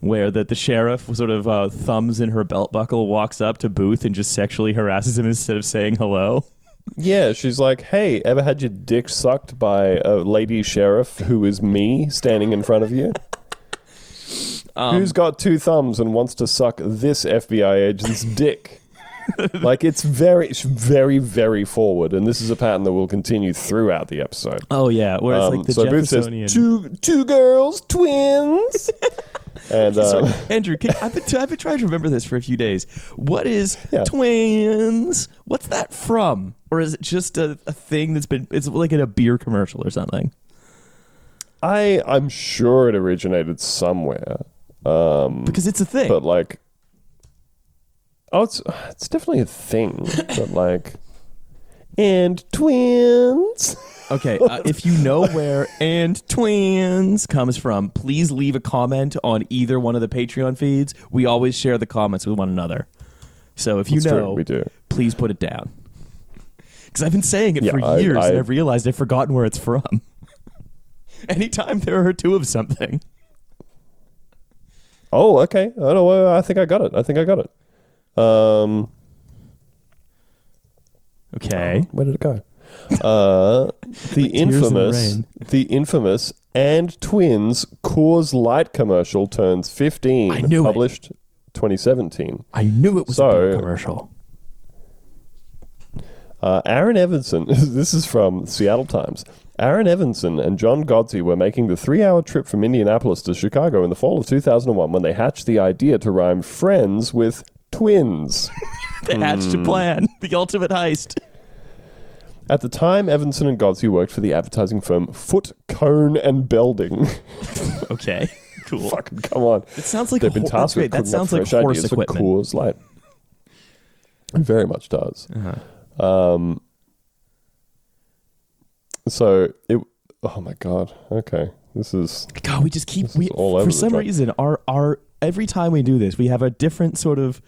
Speaker 3: Where that the sheriff sort of uh, thumbs in her belt buckle, walks up to Booth and just sexually harasses him instead of saying hello.
Speaker 2: yeah, she's like, "Hey, ever had your dick sucked by a lady sheriff who is me standing in front of you?
Speaker 3: Um,
Speaker 2: Who's got two thumbs and wants to suck this FBI agent's dick?" Like it's very, it's very, very forward, and this is a pattern that will continue throughout the episode.
Speaker 3: Oh yeah, where it's
Speaker 2: Um,
Speaker 3: like the
Speaker 2: so Booth says,
Speaker 3: Jeffersonian.
Speaker 2: two two girls, twins. and uh,
Speaker 3: Sorry, Andrew, can, I've, been, I've been trying to remember this for a few days. What is
Speaker 2: Yeah.
Speaker 3: twins? What's that from? Or is it just a, a thing that's been? It's like in a beer commercial or something.
Speaker 2: I I'm sure it originated somewhere, Um,
Speaker 3: Because it's a thing.
Speaker 2: but like, oh, it's it's definitely a thing, but like, and twins.
Speaker 3: Okay, uh, if you know where and twins comes from, please leave a comment on either one of the Patreon feeds. We always share the comments with one another. So if you
Speaker 2: true,
Speaker 3: know,
Speaker 2: we do.
Speaker 3: please put it down. Because I've been saying it
Speaker 2: Yeah,
Speaker 3: for
Speaker 2: I-
Speaker 3: years
Speaker 2: I-
Speaker 3: and I've realized I've forgotten where it's from. Anytime there are two of something.
Speaker 2: Oh, okay. I don't know. I think I got it. I think I got it. Um,
Speaker 3: Okay.
Speaker 2: where did it go? Uh, the
Speaker 3: Tears in the
Speaker 2: infamous,
Speaker 3: rain.
Speaker 2: the infamous and twins Coors Light commercial turns fifteen.
Speaker 3: I knew it.
Speaker 2: published 2017.
Speaker 3: I knew it was a
Speaker 2: So-
Speaker 3: beer commercial.
Speaker 2: Uh, Aaron Evanson, this is from Seattle Times. Aaron Evanson and John Godsey were making the three hour trip from Indianapolis to Chicago in the fall of 2001 when they hatched the idea to rhyme friends with twins.
Speaker 3: They hatched
Speaker 2: Hmm.
Speaker 3: a plan. The ultimate heist.
Speaker 2: At the time, Evanson and Godsey worked for the advertising firm Foote, Cone, and Belding.
Speaker 3: Okay. Cool.
Speaker 2: Fucking come on.
Speaker 3: It sounds like
Speaker 2: They've
Speaker 3: a
Speaker 2: been
Speaker 3: ho-
Speaker 2: tasked with.
Speaker 3: That
Speaker 2: cooking up
Speaker 3: sounds like
Speaker 2: fresh
Speaker 3: horse
Speaker 2: ideas
Speaker 3: equipment.
Speaker 2: for Coors Light. It very much does. Um, so it. Oh my god. Okay, this is
Speaker 3: God, we just keep
Speaker 2: This is
Speaker 3: we
Speaker 2: all over
Speaker 3: for
Speaker 2: the
Speaker 3: some
Speaker 2: joint.
Speaker 3: reason our our every time we do this, we have a different sort of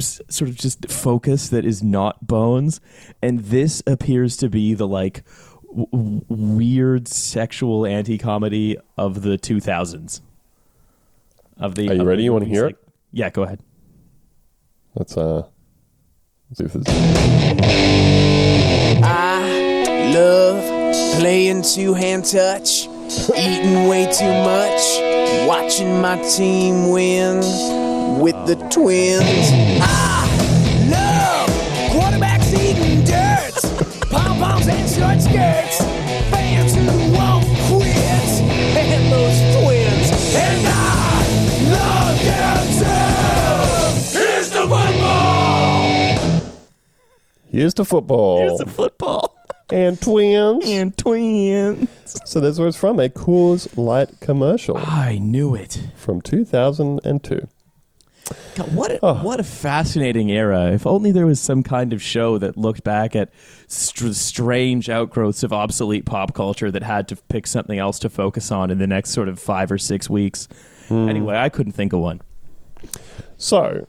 Speaker 3: sort of just focus that is not bones, and this appears to be the like w- w- weird sexual anti-comedy of the 2000s. Of the
Speaker 2: Are you ready? You wanna hear
Speaker 3: like- Yeah, go ahead.
Speaker 2: let's uh. let's see if this.
Speaker 4: I love playing two hand touch, eating way too much, watching my team win with the twins. Ah, I love quarterbacks eating dirt, pom poms and short skirts, fans who won't quit, and those twins. And I love them too. Here's the football.
Speaker 2: Here's to football
Speaker 3: Here's a football
Speaker 2: and twins.
Speaker 3: and twins.
Speaker 2: So that's where it's from. A Coors Light commercial
Speaker 3: I knew it.
Speaker 2: from 2002.
Speaker 3: God, what a, what a fascinating era! If only there was some kind of show that looked back at str- strange outgrowths of obsolete pop culture that had to pick something else to focus on in the next sort of five or six weeks. Anyway, I couldn't think of one.
Speaker 2: So,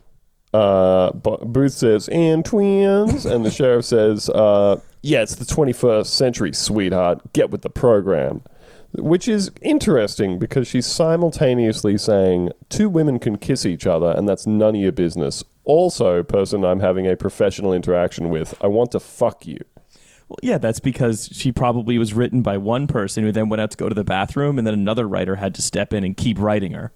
Speaker 2: uh, Bo- Booth says, and twins. And the sheriff says, uh, yeah, it's the 21st century, sweetheart. Get with the program. Which is interesting because she's simultaneously saying two women can kiss each other and that's none of your business. Also, person I'm having a professional interaction with, I want to fuck you.
Speaker 3: Well, yeah, that's because she probably was written by one person who then went out to go to the bathroom, and then another writer had to step in and keep writing her.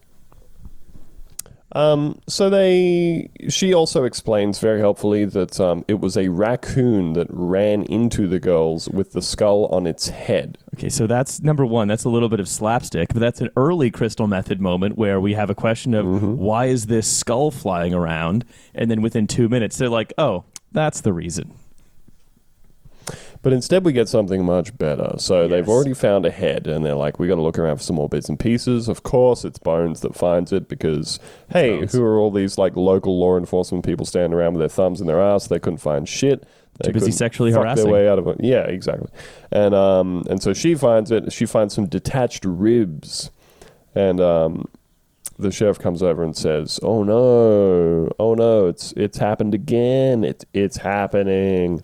Speaker 2: Um, so they, she also explains very helpfully that um, it was a raccoon that ran into the girls with the skull on its head.
Speaker 3: Okay, so that's number one. That's a little bit of slapstick, but that's an early Crystal Method moment where we have a question of why is this skull flying around, and then within two minutes they're like, "Oh, that's the reason."
Speaker 2: But instead, we get something much better. So they've already found a head, and they're like, "We got to look around for some more bits and pieces." Of course, it's Bones that finds it because, hey,
Speaker 3: Bones.
Speaker 2: who are all these like local law enforcement people standing around with their thumbs in their ass? They couldn't find shit. They
Speaker 3: Too busy sexually harassing.
Speaker 2: their way out of it. Yeah, exactly. And um, and so she finds it. She finds some detached ribs, and um, the sheriff comes over and says, "Oh no, oh no, it's it's happened again. It's it's happening."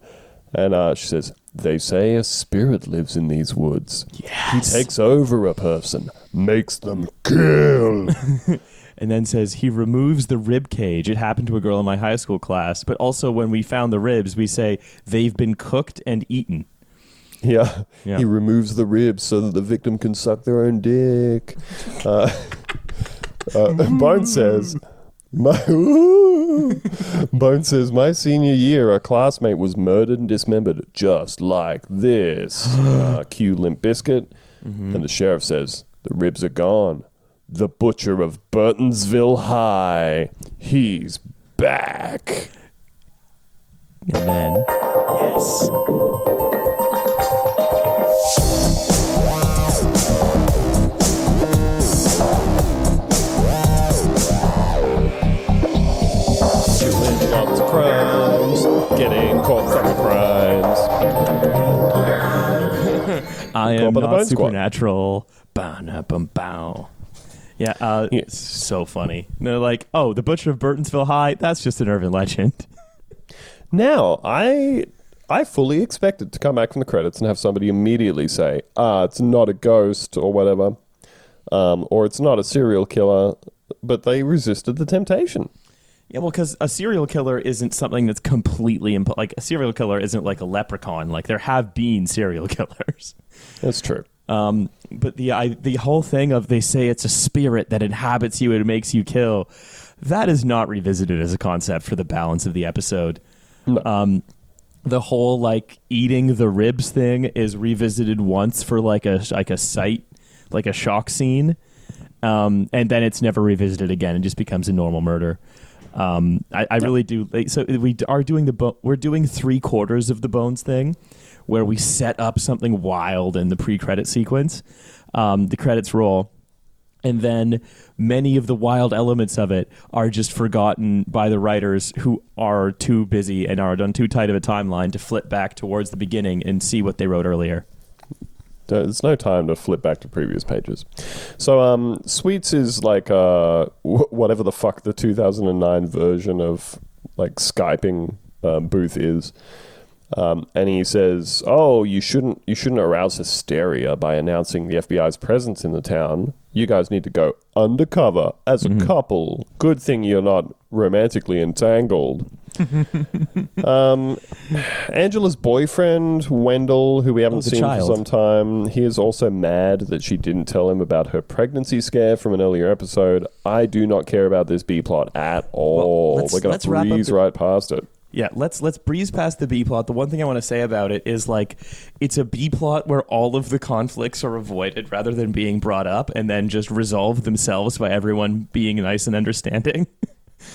Speaker 2: And uh, she says, "They say a spirit lives in these woods. Yes. He takes over a person, makes them kill."
Speaker 3: And then says he removes the rib cage. It happened to a girl in my high school class, but also when we found the ribs, we say they've been cooked and eaten.
Speaker 2: yeah.
Speaker 3: Yeah.
Speaker 2: he removes the ribs so that the victim can suck their own dick. Uh, uh, Bone says. My Bone says my senior year, a classmate was murdered and dismembered just like this. uh, cue Limp Bizkit, and the sheriff says the ribs are gone. The butcher of Burtonsville High, he's back.
Speaker 3: And then, yes. I am
Speaker 2: up on the
Speaker 3: not
Speaker 2: Bone Squad.
Speaker 3: supernatural. Bow, na, bum, bow. Yeah, uh, it's so funny. And they're like, "Oh, the Butcher of Burtonsville High. That's just an urban legend."
Speaker 2: Now, I I fully expected to come back from the credits and have somebody immediately say, "Ah, it's not a ghost or whatever," um, or "It's not a serial killer," but they resisted the temptation.
Speaker 3: Yeah, well, because a serial killer isn't something that's completely imp- like a serial killer isn't like a leprechaun. Like there have been serial killers.
Speaker 2: That's true.
Speaker 3: Um, but the I, the whole thing of they say it's a spirit that inhabits you and makes you kill, that is not revisited as a concept for the balance of the episode. Um, the whole like eating the ribs thing is revisited once for like a like a sight, like a shock scene, um, and then it's never revisited again. It just becomes a normal murder. Um, I, I really do. So we are doing the bo- we're doing three quarters of the bones thing, where we set up something wild in the pre-credit sequence. Um, the credits roll, and then many of the wild elements of it are just forgotten by the writers who are too busy and are on too tight of a timeline to flip back towards the beginning and see what they wrote earlier.
Speaker 2: There's no time to flip back to previous pages. So, um, Sweets is like uh, wh- whatever the fuck the 2009 version of like Skyping um, booth is. Um, and he says, "Oh, you shouldn't you shouldn't arouse hysteria by announcing the FBI's presence in the town. You guys need to go undercover as a couple. Good thing you're not romantically entangled." um, Angela's boyfriend Wendell, who we haven't
Speaker 3: Oh,
Speaker 2: seen
Speaker 3: child.
Speaker 2: for some time, he is also mad that she didn't tell him about her pregnancy scare from an earlier episode. I do not care about this B plot at all.
Speaker 3: let's-
Speaker 2: We're
Speaker 3: wrap up
Speaker 2: breeze right past it.
Speaker 3: Yeah, let's let's breeze past the B plot. The one thing I want to say about it is like it's a B plot where all of the conflicts are avoided rather than being brought up and then just resolve themselves by everyone being nice and understanding.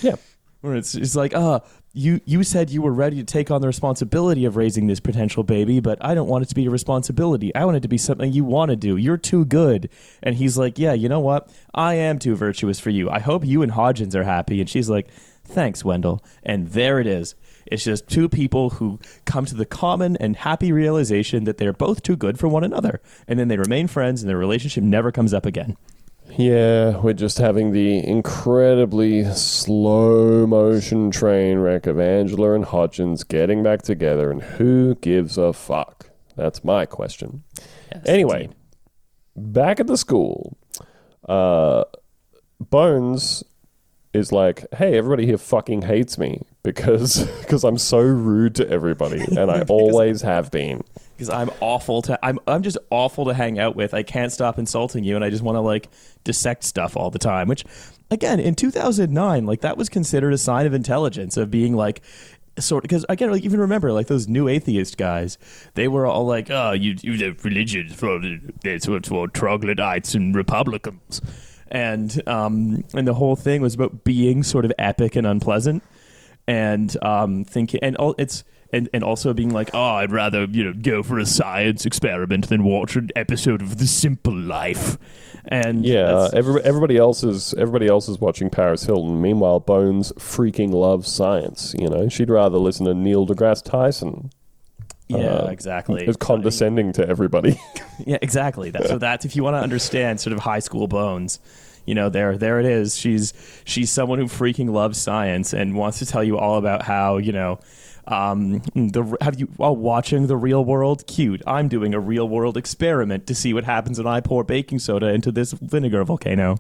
Speaker 2: Yeah.
Speaker 3: Where it's, it's like, ah, you you said you were ready to take on the responsibility of raising this potential baby, but I don't want it to be a responsibility. I want it to be something you want to do. You're too good. And he's like, yeah, you know what? I am too virtuous for you. I hope you and Hodgins are happy. And she's like, thanks, Wendell. And there it is. It's just two people who come to the common and happy realization that they're both too good for one another. And then they remain friends and their relationship never comes up again.
Speaker 2: Yeah, we're just having the incredibly slow motion train wreck of Angela and Hodgins getting back together, and who gives a fuck? That's my question. anyway, back at the school, uh, Bones is like, "Hey, everybody here fucking hates me because because I'm so rude to everybody, and I always have been."
Speaker 3: because I'm awful to I'm I'm just awful to hang out with. I can't stop insulting you, and I just want to like dissect stuff all the time. Which, again, in 2009, like that was considered a sign of intelligence of being like sort because again like even remember like those new atheist guys they were all like oh you you the religion for it's for troglodytes and republicans and um and the whole thing was about being sort of epic and unpleasant and um thinking and all it's and, and also being like, oh, I'd rather you know go for a science experiment than watch an episode of The Simple Life. And
Speaker 2: Yeah, every, everybody else is everybody else is watching Paris Hilton. Meanwhile, Bones freaking loves science. You know, she'd rather listen to Neil deGrasse Tyson.
Speaker 3: Yeah,
Speaker 2: uh,
Speaker 3: exactly.
Speaker 2: Is condescending to everybody.
Speaker 3: Yeah, exactly. That, so that's if you want to understand sort of high school bones. You know, there, there it is. She's she's someone who freaking loves science and wants to tell you all about how you know. Um, the have you while watching the real world? Cute. I'm doing a real world experiment to see what happens when I pour baking soda into this vinegar volcano.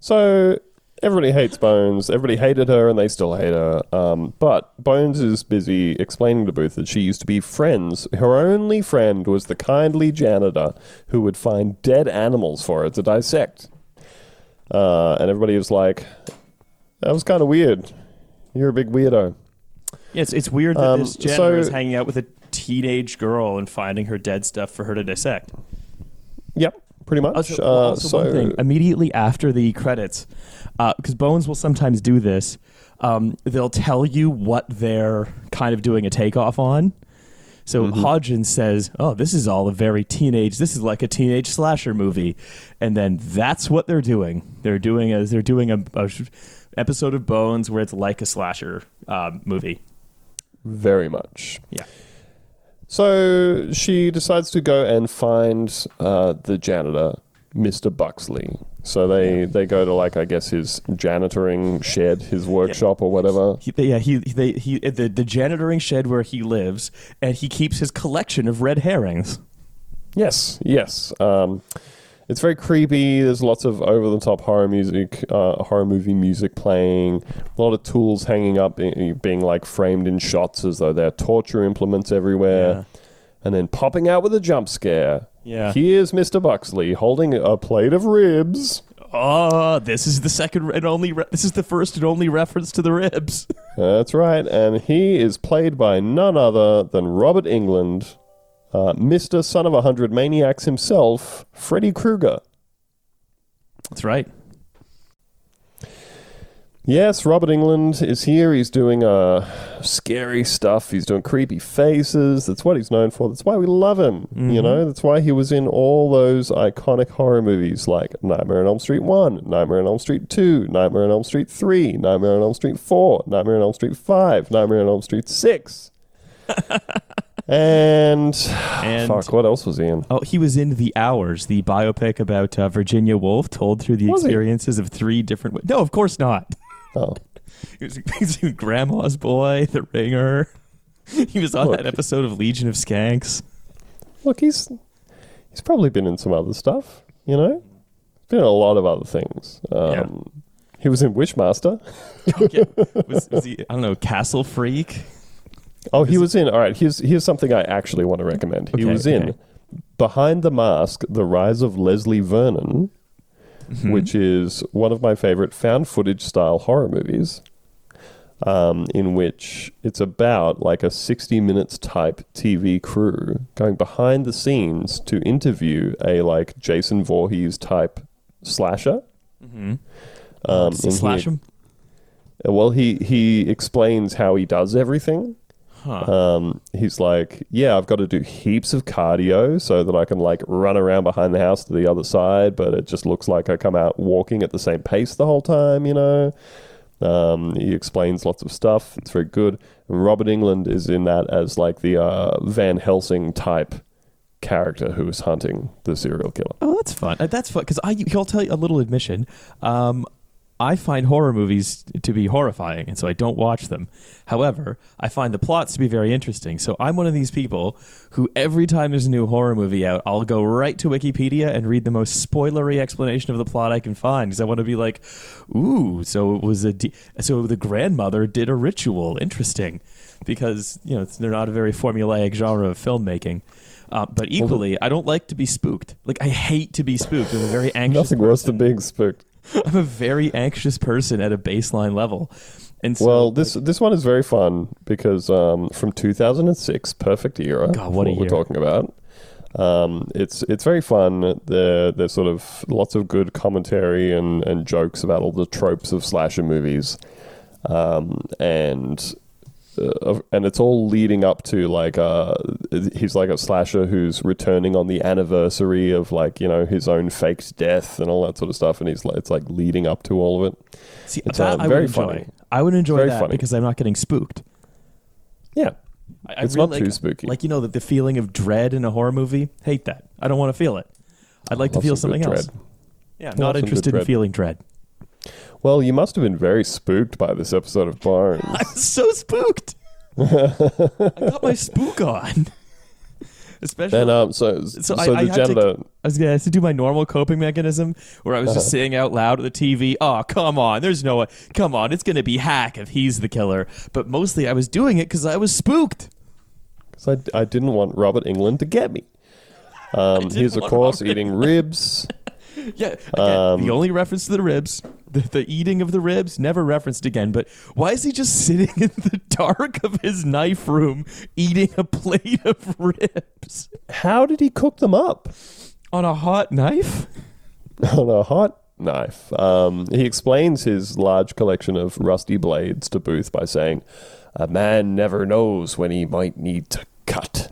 Speaker 2: so everybody hates Bones. Everybody hated her, and they still hate her. Um, but Bones is busy explaining to Booth that she used to be friends. Her only friend was the kindly janitor who would find dead animals for her to dissect. Uh, and everybody was like, "That was kind of weird. You're a big weirdo."
Speaker 3: Yeah, it's it's weird that
Speaker 2: Um,
Speaker 3: this janitor
Speaker 2: so-
Speaker 3: is hanging out with a teenage girl and finding her dead stuff for her to dissect.
Speaker 2: Pretty much.
Speaker 3: Also,
Speaker 2: uh,
Speaker 3: well, also
Speaker 2: so
Speaker 3: one thing, immediately after the credits, because Bones will sometimes do this, um, they'll tell you what they're kind of doing a takeoff on. So
Speaker 2: Mm-hmm.
Speaker 3: Hodgins says, "Oh, this is all a very teenage. This is like a teenage slasher movie," and then that's what they're doing. They're doing a they're doing a, a episode of Bones where it's like a slasher um, movie.
Speaker 2: very much.
Speaker 3: Yeah.
Speaker 2: So she decides to go and find uh, the janitor, Mr. Buxley. So they, they go to like I guess his janitoring shed, his workshop or whatever.
Speaker 3: He, yeah, he they he the the janitoring shed where he lives, and he keeps his collection of red herrings.
Speaker 2: Yes, yes. Um, it's very creepy. There's lots of over the top horror music, uh, horror movie music playing. A lot of tools hanging up, being, like framed in shots as though they're torture implements everywhere.
Speaker 3: Yeah.
Speaker 2: And then popping out with a jump scare.
Speaker 3: Yeah.
Speaker 2: Here's Mr. Buxley holding a plate of ribs.
Speaker 3: Oh, this is the second and only. Re- this is the first and only reference to the ribs.
Speaker 2: That's right. And he is played by none other than Robert Englund, uh, Mr. Son of a Hundred Maniacs himself, Freddy Krueger.
Speaker 3: That's right.
Speaker 2: Yes, Robert Englund is here. He's doing uh, scary stuff. He's doing creepy faces. That's what he's known for. That's why we love him. You know, that's why he was in all those iconic horror movies like Nightmare on Elm Street 1, Nightmare on Elm Street 2, Nightmare on Elm Street 3, Nightmare on Elm Street 4, Nightmare on Elm Street 5, Nightmare on Elm Street 6. and,
Speaker 3: And
Speaker 2: fuck, what else was he in?
Speaker 3: oh, he was in The Hours, the biopic about uh, Virginia Woolf, told through the
Speaker 2: Was he?
Speaker 3: experiences of three different. No, of course not.
Speaker 2: Oh,
Speaker 3: He was, he was in Grandma's Boy, The Ringer. He was on
Speaker 2: Look.
Speaker 3: that episode of Legion of Skanks.
Speaker 2: look, he's he's probably been in some other stuff. You know, been in a lot of other things. Um, He was in Wishmaster.
Speaker 3: Was, was he? I don't know, Castle Freak.
Speaker 2: Oh, he was in. All right, here's here's something I actually want to recommend. he
Speaker 3: Okay,
Speaker 2: was in
Speaker 3: okay.
Speaker 2: Behind the Mask: The Rise of Leslie Vernon,
Speaker 3: Mm-hmm.
Speaker 2: which is one of my favorite found footage style horror movies. Um, in which it's about like a 60 minutes type TV crew going behind the scenes to interview a like Jason Voorhees type slasher.
Speaker 3: Mm-hmm.
Speaker 2: Um,
Speaker 3: he
Speaker 2: and he-
Speaker 3: slash him?
Speaker 2: Well, he he explains how he does everything.
Speaker 3: Huh.
Speaker 2: Um, he's like, yeah, I've got to do heaps of cardio so that I can like run around behind the house to the other side, but it just looks like I come out walking at the same pace the whole time, you know. Um, he explains lots of stuff. It's very good. And Robert Englund is in that as like the uh, Van Helsing type character who is hunting the serial killer.
Speaker 3: Oh, that's fun. Uh, That's fun because I. I'll tell you a little admission. Um, I find horror movies to be horrifying, and so I don't watch them. However, I find the plots to be very interesting. So I'm one of these people who, every time there's a new horror movie out, I'll go right to Wikipedia and read the most spoilery explanation of the plot I can find because I want to be like, "Ooh, so it was a de- so the grandmother did a ritual. Interesting." Because you know they're not a very formulaic genre of filmmaking. Uh, but equally, I don't like to be spooked. Like I hate to be spooked. I'm a very anxious.
Speaker 2: Nothing worse
Speaker 3: person.
Speaker 2: than being spooked.
Speaker 3: I'm a very anxious person at a baseline level, and so
Speaker 2: well, this this one is very fun because um, from 2006, perfect era.
Speaker 3: God, what
Speaker 2: for
Speaker 3: a
Speaker 2: we're
Speaker 3: year.
Speaker 2: talking about. Um, it's it's very fun. There there's sort of lots of good commentary and, and jokes about all the tropes of slasher movies, um, and uh, and it's all leading up to like uh he's like a slasher who's returning on the anniversary of like you know his own faked death and all that sort of stuff, and he's like it's like leading up to all of it.
Speaker 3: see,
Speaker 2: it's,
Speaker 3: that
Speaker 2: uh,
Speaker 3: I
Speaker 2: very
Speaker 3: would enjoy.
Speaker 2: funny.
Speaker 3: I would enjoy
Speaker 2: Very
Speaker 3: that
Speaker 2: funny.
Speaker 3: because I'm not getting spooked.
Speaker 2: Yeah,
Speaker 3: I, I
Speaker 2: It's
Speaker 3: really
Speaker 2: not too
Speaker 3: like-
Speaker 2: spooky.
Speaker 3: Like you know, the, the feeling of dread in a horror movie. Hate that. I don't want to feel it. I'd like to feel something else.
Speaker 2: dread.
Speaker 3: Yeah,
Speaker 2: Love
Speaker 3: not interested in feeling dread.
Speaker 2: Well, you must have been very spooked by this episode of Bones.
Speaker 3: I'm so spooked. I got my spook on. Especially.
Speaker 2: and um, so
Speaker 3: So
Speaker 2: so,
Speaker 3: I-
Speaker 2: the
Speaker 3: I had to- I was gonna have to do my normal coping mechanism where I was just saying out loud at the TV, "Oh, come on, there's no, way. come on, it's gonna be Hack if he's the killer." But mostly, I was doing it because I was spooked.
Speaker 2: 'cause I, I didn't want Robert Englund to get me. Um, he's of course
Speaker 3: Robert
Speaker 2: eating ribs.
Speaker 3: Yeah, again,
Speaker 2: Um,
Speaker 3: the only reference to the ribs, the, the eating of the ribs, never referenced again. But why is he just sitting in the dark of his knife room eating a plate of ribs
Speaker 2: How did he cook them up
Speaker 3: on a hot knife?
Speaker 2: on a hot knife? Um, he explains his large collection of rusty blades to Booth by saying, "A man never knows when he might need to cut."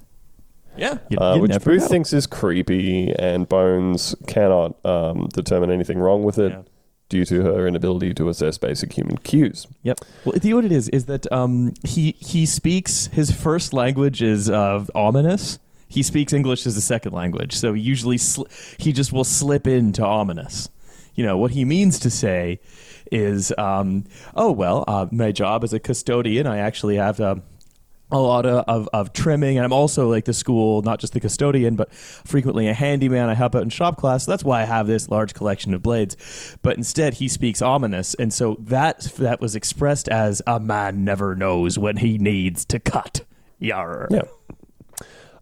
Speaker 3: Yeah, you,
Speaker 2: uh,
Speaker 3: you
Speaker 2: which Booth
Speaker 3: know.
Speaker 2: thinks is creepy, and Bones cannot um, determine anything wrong with it
Speaker 3: Yeah.
Speaker 2: due to her inability to assess basic human cues.
Speaker 3: Yep. Well, the, know what it is is that um, he he speaks his first language is uh, ominous. He speaks English as a second language, so usually sl- he just will slip into ominous. You know what he means to say is, um, "Oh well, uh, my job as a custodian, I actually have." Um, a lot of, of, of trimming and i'm also like the school not just the custodian but frequently a handyman i help out in shop class so that's why i have this large collection of blades but instead he speaks ominous and so that that was expressed as a man never knows when he needs to cut Yarr.
Speaker 2: Yeah.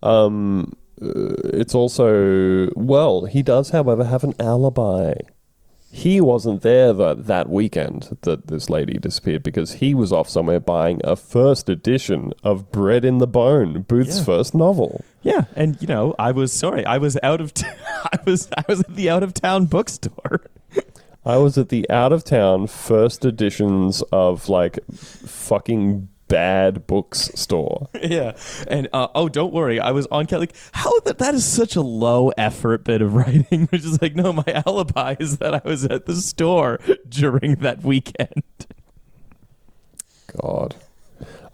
Speaker 2: Um, uh, it's also well, he does, however, have an alibi. He wasn't there that that weekend that this lady disappeared because he was off somewhere buying a first edition of Bread in the Bone, Booth's
Speaker 3: Yeah.
Speaker 2: first novel.
Speaker 3: yeah and you know i was sorry i was out of t- i was i was at the out of town bookstore
Speaker 2: I was at the out of town first editions of like fucking bad books store.
Speaker 3: yeah and uh, oh don't worry i was on like how that that is such a low effort bit of writing which is like no my alibi is that i was at the store during that weekend
Speaker 2: God.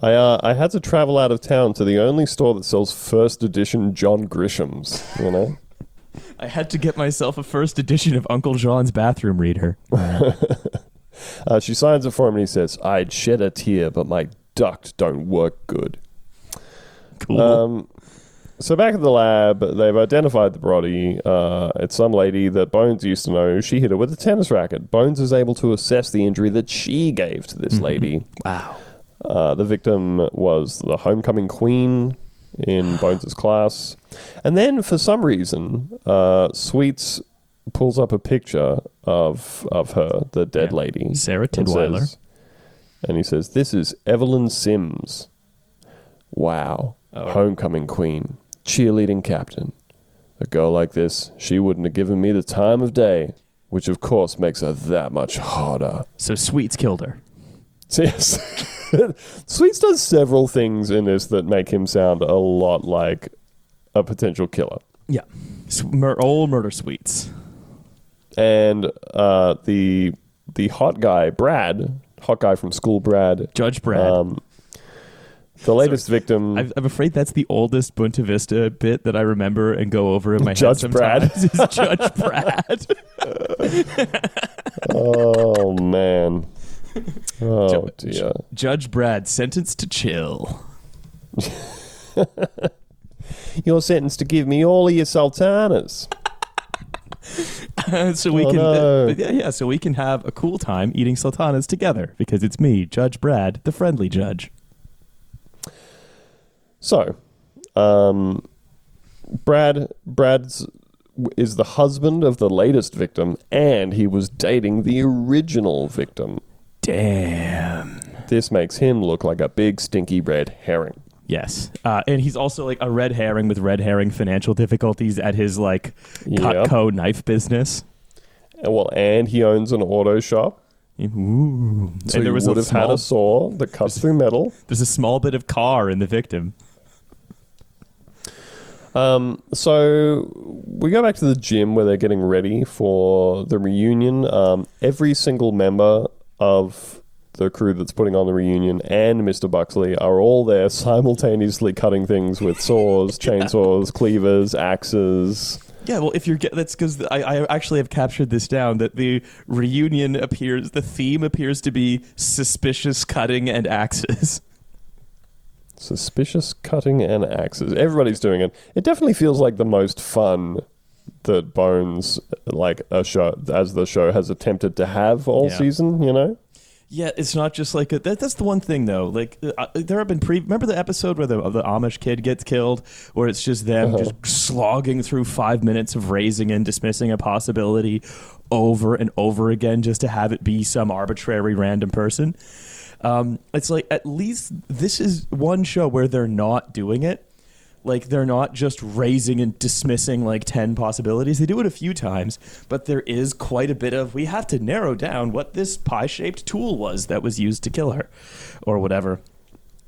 Speaker 2: I uh, I had to travel out of town to the only store that sells first edition John Grisham's, you know?
Speaker 3: i had to get myself a first edition of uncle john's bathroom reader
Speaker 2: Uh, she signs it for him and he says, I'd shed a tear, but my duct don't work good.
Speaker 3: cool
Speaker 2: Um, so back at the lab, they've identified the body. Uh, it's some lady that Bones used to know. She hit her with a tennis racket. Bones is able to assess the injury that she gave to this lady.
Speaker 3: wow
Speaker 2: Uh, the victim was the homecoming queen in Bones' class. And then, for some reason, uh, Sweets pulls up a picture of of her, the dead
Speaker 3: Yeah.
Speaker 2: lady.
Speaker 3: Sarah Tidweiler.
Speaker 2: says- And he says, This is Evelyn Sims. Wow.
Speaker 3: Oh.
Speaker 2: Homecoming queen. Cheerleading captain. A girl like this, she wouldn't have given me the time of day, which of course makes her that much harder.
Speaker 3: so sweets killed her
Speaker 2: So yes, Sweets does several things in this that make him sound a lot like a potential killer.
Speaker 3: Yeah. Mur- old murder sweets.
Speaker 2: And uh, the the hot guy Brad, hot guy from school, Brad.
Speaker 3: Judge Brad.
Speaker 2: Um, the latest victim.
Speaker 3: I've, I'm afraid that's the oldest Bunta Vista bit that I remember and go over in my
Speaker 2: Judge
Speaker 3: head
Speaker 2: Brad.
Speaker 3: Judge Brad.
Speaker 2: oh man. Oh dear.
Speaker 3: Judge Brad sentenced to chill.
Speaker 2: You're sentenced to give me all of your sultanas.
Speaker 3: so we can
Speaker 2: no.
Speaker 3: yeah, yeah, so we can have a cool time eating sultanas together because it's me, Judge Brad, the friendly judge.
Speaker 2: So, um, Brad Brad's is the husband of the latest victim, and he was dating the original victim.
Speaker 3: Damn.
Speaker 2: This makes him look like a big stinky red herring.
Speaker 3: Yes, uh, and he's also like a red herring with red herring financial difficulties at his like. Cutco knife business.
Speaker 2: And, well, and he owns an auto shop,
Speaker 3: Ooh.
Speaker 2: so
Speaker 3: and there
Speaker 2: he
Speaker 3: was
Speaker 2: would
Speaker 3: a
Speaker 2: have had a saw that cuts through metal.
Speaker 3: there's a small bit of car in the victim.
Speaker 2: Um, so we go back to the gym where they're getting ready for the reunion. Um, every single member of the crew that's putting on the reunion and Mr. Buxley are all there simultaneously cutting things with saws, chainsaws, cleavers, axes.
Speaker 3: Yeah, well, if you're get, that's because I, I actually have captured this down that the reunion appears, the theme appears to be suspicious cutting and axes.
Speaker 2: Suspicious cutting and axes. Everybody's doing it. It definitely feels like the most fun that Bones, like a show, as the show has attempted to have all
Speaker 3: Yeah.
Speaker 2: season. You know.
Speaker 3: Yeah, it's not just like a, that. That's the one thing though. Like uh, there have been pre. Remember the episode where the the Amish kid gets killed, where it's just them
Speaker 2: Uh-huh.
Speaker 3: just slogging through five minutes of raising and dismissing a possibility over and over again, just to have it be some arbitrary random person. Um, it's like at least this is one show where they're not doing it. Like they're not just raising and dismissing like 10 possibilities. They do it a few times, but there is quite a bit of we have to narrow down what this pie-shaped tool was that was used to kill her or whatever.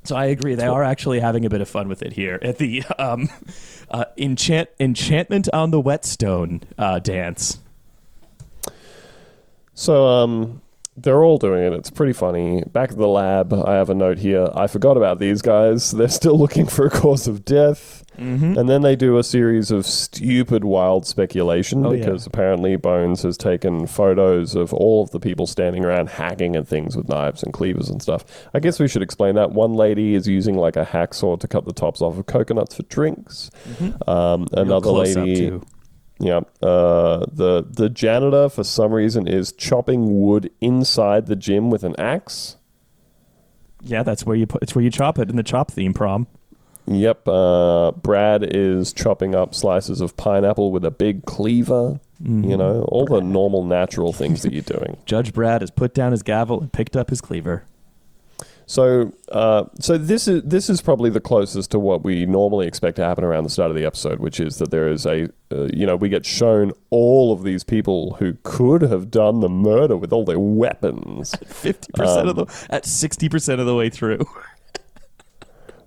Speaker 3: So I agree they are actually having a bit of fun with it here at the um, uh, enchant enchantment on the whetstone uh, dance.
Speaker 2: So um, they're all doing it. It's pretty funny. Back at the lab, I have a note here. I forgot about these guys. They're still looking for a cause of death.
Speaker 3: Mm-hmm.
Speaker 2: And then they do a series of stupid, wild speculation
Speaker 3: Oh, yeah.
Speaker 2: because apparently Bones has taken photos of all of the people standing around hacking at things with knives and cleavers and stuff. I guess we should explain that. One lady is using like a hacksaw to cut the tops off of coconuts for drinks. Um, another lady. Yeah. Uh, the the janitor for some reason is chopping wood inside the gym with an axe.
Speaker 3: Yeah, that's where you put it's where you chop it in the chop theme prom.
Speaker 2: Yep. Uh, Brad is chopping up slices of pineapple with a big cleaver. You know, all the normal natural things that you're doing.
Speaker 3: Judge Brad has put down his gavel and picked up his cleaver.
Speaker 2: So, uh, so this is this is probably the closest to what we normally expect to happen around the start of the episode, which is that there is a, uh, you know, we get shown all of these people who could have done the murder with all their weapons.
Speaker 3: Fifty percent of
Speaker 2: Um,
Speaker 3: the at sixty percent of the way through.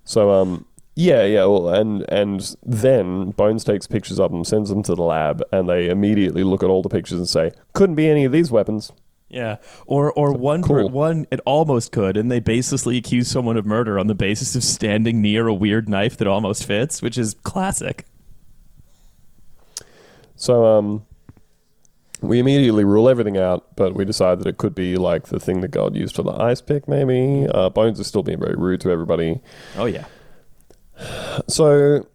Speaker 2: So um yeah, yeah, well and and then Bones takes pictures of them, sends them to the lab, and they immediately look at all the pictures and say, Couldn't be any of these weapons.
Speaker 3: Yeah, or or one per,
Speaker 2: cool.
Speaker 3: one it almost could, and they baselessly accuse someone of murder on the basis of standing near a weird knife that almost fits, which is classic.
Speaker 2: So um we immediately rule everything out, but we decide that it could be like the thing that God used for the ice pick, maybe. Uh, Bones is still being very rude to everybody.
Speaker 3: Oh yeah,
Speaker 2: So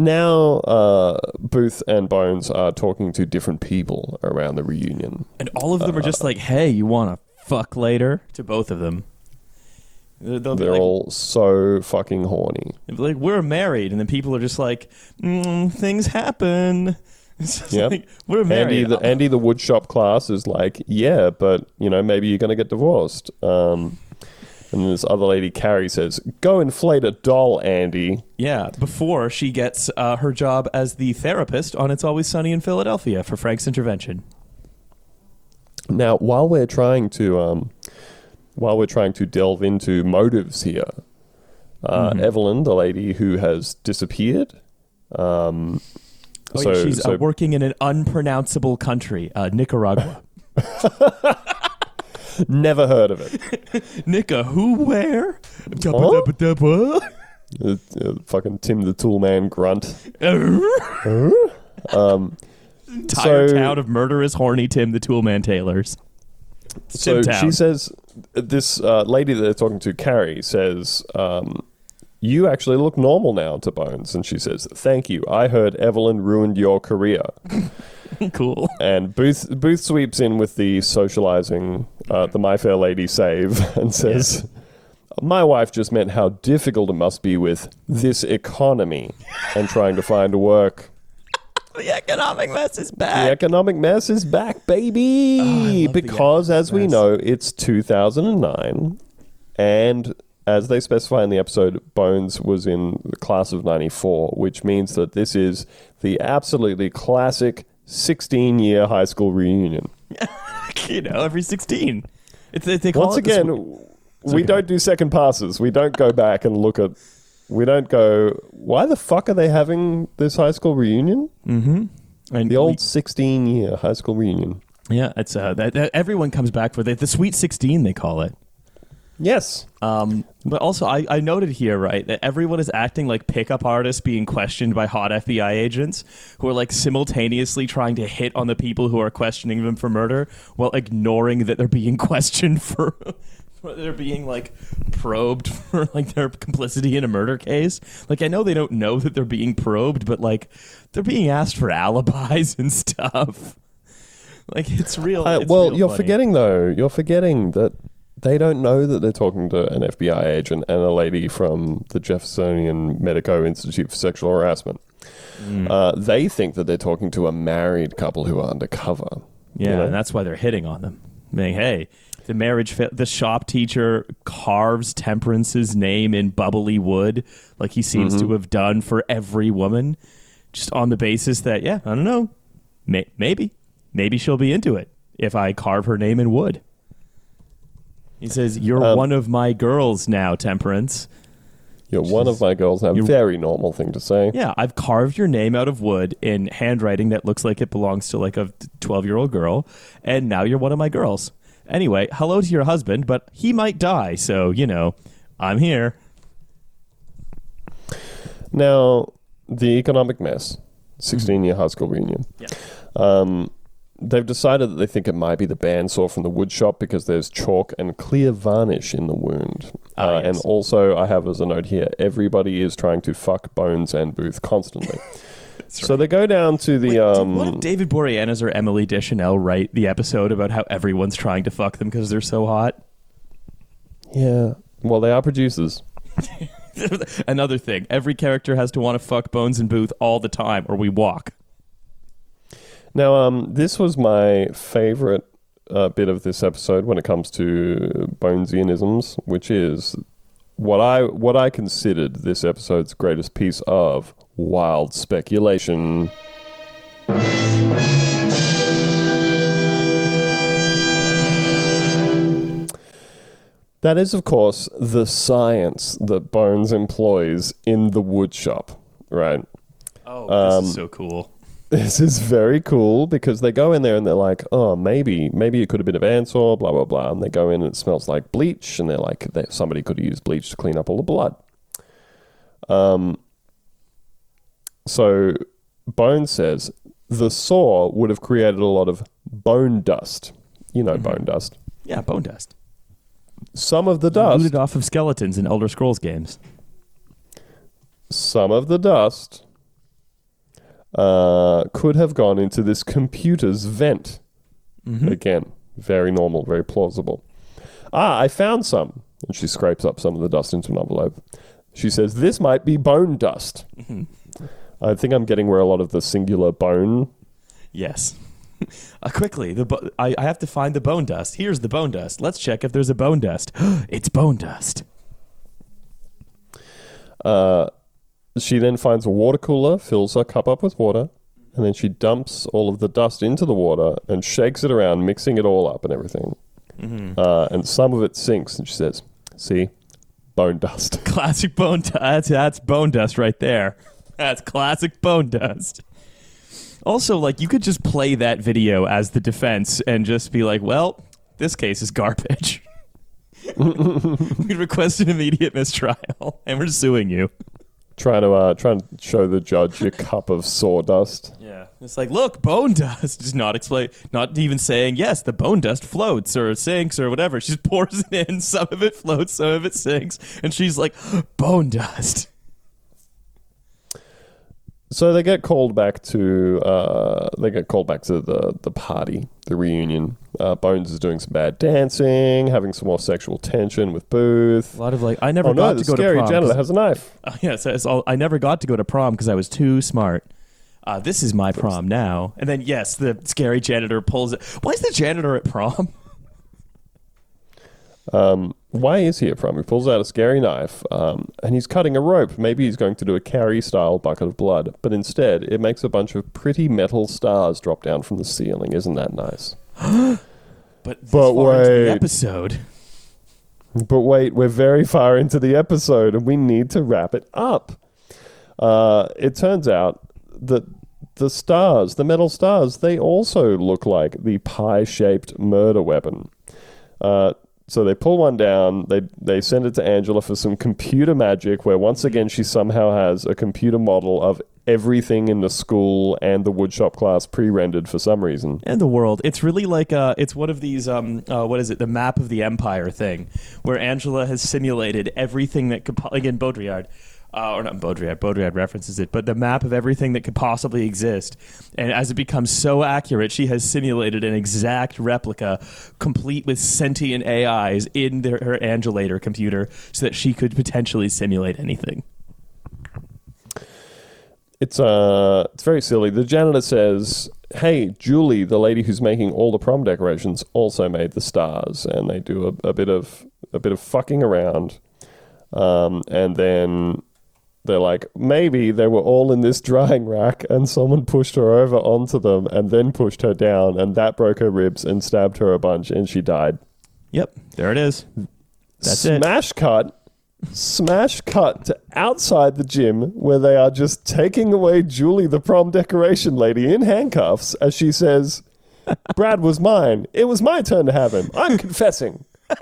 Speaker 2: now uh, Booth and Bones are talking to different people around the reunion.
Speaker 3: and all of them are just like, "Hey, you want to fuck later?" To both of them, They're- they'll be
Speaker 2: They're
Speaker 3: like,
Speaker 2: all so fucking horny.
Speaker 3: they'll be like, "We're married," and then people are just like, mm, "Things happen." It's just
Speaker 2: Yep.
Speaker 3: like, we're married.
Speaker 2: Andy, the, Andy, the woodshop class is like, yeah, but you know, maybe you're going to get divorced. Um, and this other lady, Carrie, says, "Go inflate a doll, Andy."
Speaker 3: Yeah, before she gets uh, her job as the therapist on It's Always Sunny in Philadelphia for Frank's intervention.
Speaker 2: Now, while we're trying to, um, while we're trying to delve into motives here, uh, Evelyn, the lady who has disappeared, um,
Speaker 3: Oh,
Speaker 2: so,
Speaker 3: she's
Speaker 2: so
Speaker 3: uh, working in an unpronounceable country, uh, Nicaragua.
Speaker 2: never heard of it.
Speaker 3: Nika, who, where?
Speaker 2: Huh? Uh, uh, fucking Tim the Tool Man grunt.
Speaker 3: Entire
Speaker 2: So-
Speaker 3: town of murderous, horny Tim the Toolman Taylors.
Speaker 2: So she says, this uh, lady that they're talking to, Carrie, says, um, You actually look normal now to Bones. And she says, Thank you. I heard Evelyn ruined your career.
Speaker 3: cool.
Speaker 2: And Booth, Booth sweeps in with the socializing, uh, the My Fair Lady save, and says, My wife just meant how difficult it must be with this economy and trying to find work.
Speaker 3: The economic mess is back.
Speaker 2: The economic mess is back, baby.
Speaker 3: Oh,
Speaker 2: because, as we
Speaker 3: mess.
Speaker 2: know, it's 2009, and as they specify in the episode, Bones was in the class of 94, which means that this is the absolutely classic 16 year high school reunion.
Speaker 3: you know, every 16. It's, they they call
Speaker 2: Once again, we don't do second passes. We don't go back and look at. We don't go. Why the fuck are they having this high school reunion?
Speaker 3: and
Speaker 2: The old 16 year high school reunion.
Speaker 3: yeah, it's uh, that, that everyone comes back for the, the Sweet 16, they call it.
Speaker 2: Yes.
Speaker 3: Um, but also, I, I noted here, right, that everyone is acting like pickup artists being questioned by hot FBI agents who are like simultaneously trying to hit on the people who are questioning them for murder while ignoring that they're being questioned for. They're being like probed for like their complicity in a murder case. Like I know they don't know that they're being probed, but like they're being asked for alibis and stuff. Like it's real.
Speaker 2: Uh, well,
Speaker 3: real
Speaker 2: you're
Speaker 3: funny.
Speaker 2: forgetting though. You're forgetting that they don't know that they're talking to an FBI agent and a lady from the Jeffersonian Medico Institute for Sexual Harassment.
Speaker 3: Mm.
Speaker 2: Uh, they think that they're talking to a married couple who are undercover.
Speaker 3: Yeah,
Speaker 2: you know?
Speaker 3: and that's why they're hitting on them. Saying, hey, the marriage, fa- the shop teacher carves Temperance's name in bubbly wood, like he seems
Speaker 2: Mm-hmm.
Speaker 3: to have done for every woman, just on the basis that, yeah, I don't know, May- maybe, maybe she'll be into it if I carve her name in wood. He says, "You're
Speaker 2: Um,
Speaker 3: one of my girls now, Temperance."
Speaker 2: You're one of my girls. A very normal thing to say.
Speaker 3: Yeah, I've carved your name out of wood in handwriting that looks like it belongs to like a 12 year old girl, and now you're one of my girls. Anyway, hello to your husband, but he might die, so, you know, I'm here.
Speaker 2: Now, the economic mess, 16 year high school reunion.
Speaker 3: Yeah.
Speaker 2: Um, they've decided that they think it might be the bandsaw from the wood shop because there's chalk and clear varnish in the wound.
Speaker 3: Ah,
Speaker 2: uh,
Speaker 3: yes.
Speaker 2: And also, I have as a note here everybody is trying to fuck Bones and Booth constantly. So they go down to the.
Speaker 3: Wait,
Speaker 2: um,
Speaker 3: what did David Boreanaz or Emily Deschanel write the episode about how everyone's trying to fuck them because they're so hot?
Speaker 2: yeah. Well, they are producers.
Speaker 3: Another thing, every character has to want to fuck Bones and Booth all the time, or we walk.
Speaker 2: Now, um, this was my favorite uh, bit of this episode when it comes to Bonesianisms, which is what I what I considered this episode's greatest piece of wild speculation. That is, of course, the science that Bones employs in the woodshop, right?
Speaker 3: Oh, this
Speaker 2: Um,
Speaker 3: is so cool.
Speaker 2: This is very cool because they go in there and they're like, oh, maybe, maybe it could have been a bandsaw, blah blah blah. And they go in and it smells like bleach, and they're like, somebody could have used bleach to clean up all the blood. Um. So, Bone says the saw would have created a lot of bone dust. You know, bone dust.
Speaker 3: Yeah, bone dust.
Speaker 2: Some of the dust,
Speaker 3: Looted off of skeletons in Elder Scrolls games.
Speaker 2: some of the dust, uh, could have gone into this computer's vent. Again, very normal, very plausible. Ah, I found some. And she scrapes up some of the dust into an envelope. She says, This might be bone dust. I think I'm getting where a lot of the singular bone.
Speaker 3: Yes. uh, quickly, the bo- I, I have to find the bone dust. Here's the bone dust. Let's check if there's a bone dust. it's bone dust.
Speaker 2: Uh, she then finds a water cooler, fills her cup up with water, and then she dumps all of the dust into the water and shakes it around, mixing it all up and everything. uh, and some of it sinks. And she says, "See, bone dust."
Speaker 3: Classic bone. dust. that's that's bone dust right there. That's classic bone dust. Also, like you could just play that video as the defense and just be like, "Well, this case is garbage." we request an immediate mistrial, and we're suing you.
Speaker 2: Trying to uh, trying to show the judge your cup of sawdust.
Speaker 3: Yeah, it's like, look, bone dust. Just not explain, not even saying yes. The bone dust floats or sinks or whatever. She just pours it in. Some of it floats, some of it sinks, and she's like, bone dust.
Speaker 2: So they get called back to uh, they get called back to the the party, the reunion. Uh, Bones is doing some bad dancing, having some more sexual tension with Booth.
Speaker 3: A lot of like, I never
Speaker 2: Oh
Speaker 3: got
Speaker 2: no,
Speaker 3: to
Speaker 2: the
Speaker 3: go to prom.
Speaker 2: janitor
Speaker 3: 'cause-
Speaker 2: has a knife.
Speaker 3: Uh, yeah, so it's all, I never got to go to prom because I was too smart. Uh, this is my prom now. And then, yes, the scary janitor pulls it. Why is the janitor at prom?
Speaker 2: Why is he at prom? He pulls out a scary knife, um, and he's cutting a rope. Maybe he's going to do a Carrie-style bucket of blood, but instead, it makes a bunch of pretty metal stars drop down from the ceiling. Isn't that nice?
Speaker 3: But, this
Speaker 2: But
Speaker 3: far into the
Speaker 2: wait.
Speaker 3: episode.
Speaker 2: But wait, we're very far into the episode and we need to wrap it up. Uh, it turns out that the stars, the metal stars, they also look like the pie shaped murder weapon. Uh, so they pull one down, they, they send it to Angela for some computer magic, where once again she somehow has a computer model of everything in the school and the woodshop class pre rendered for some reason.
Speaker 3: and the world. It's really like uh, it's one of these um, uh, what is it? The map of the empire thing, where Angela has simulated everything that could po- again Baudrillard. Uh, or not Baudrillard. Baudrillard references it, but the map of everything that could possibly exist. And as it becomes so accurate, she has simulated an exact replica, complete with sentient AIs, in their, her Angelator computer, so that she could potentially simulate anything.
Speaker 2: It's uh, it's very silly. The janitor says, "Hey, Julie, the lady who's making all the prom decorations, also made the stars," and they do a, a bit of a bit of fucking around, um, and then they're like, maybe they were all in this drying rack, and someone pushed her over onto them, and then pushed her down, and that broke her ribs and stabbed her a bunch, and she died.
Speaker 3: Yep, there it is. That's it.
Speaker 2: smash cut smash cut to outside the gym where they are just taking away Julie the prom decoration lady in handcuffs as she says Brad was mine. It was my turn to have him. I'm confessing.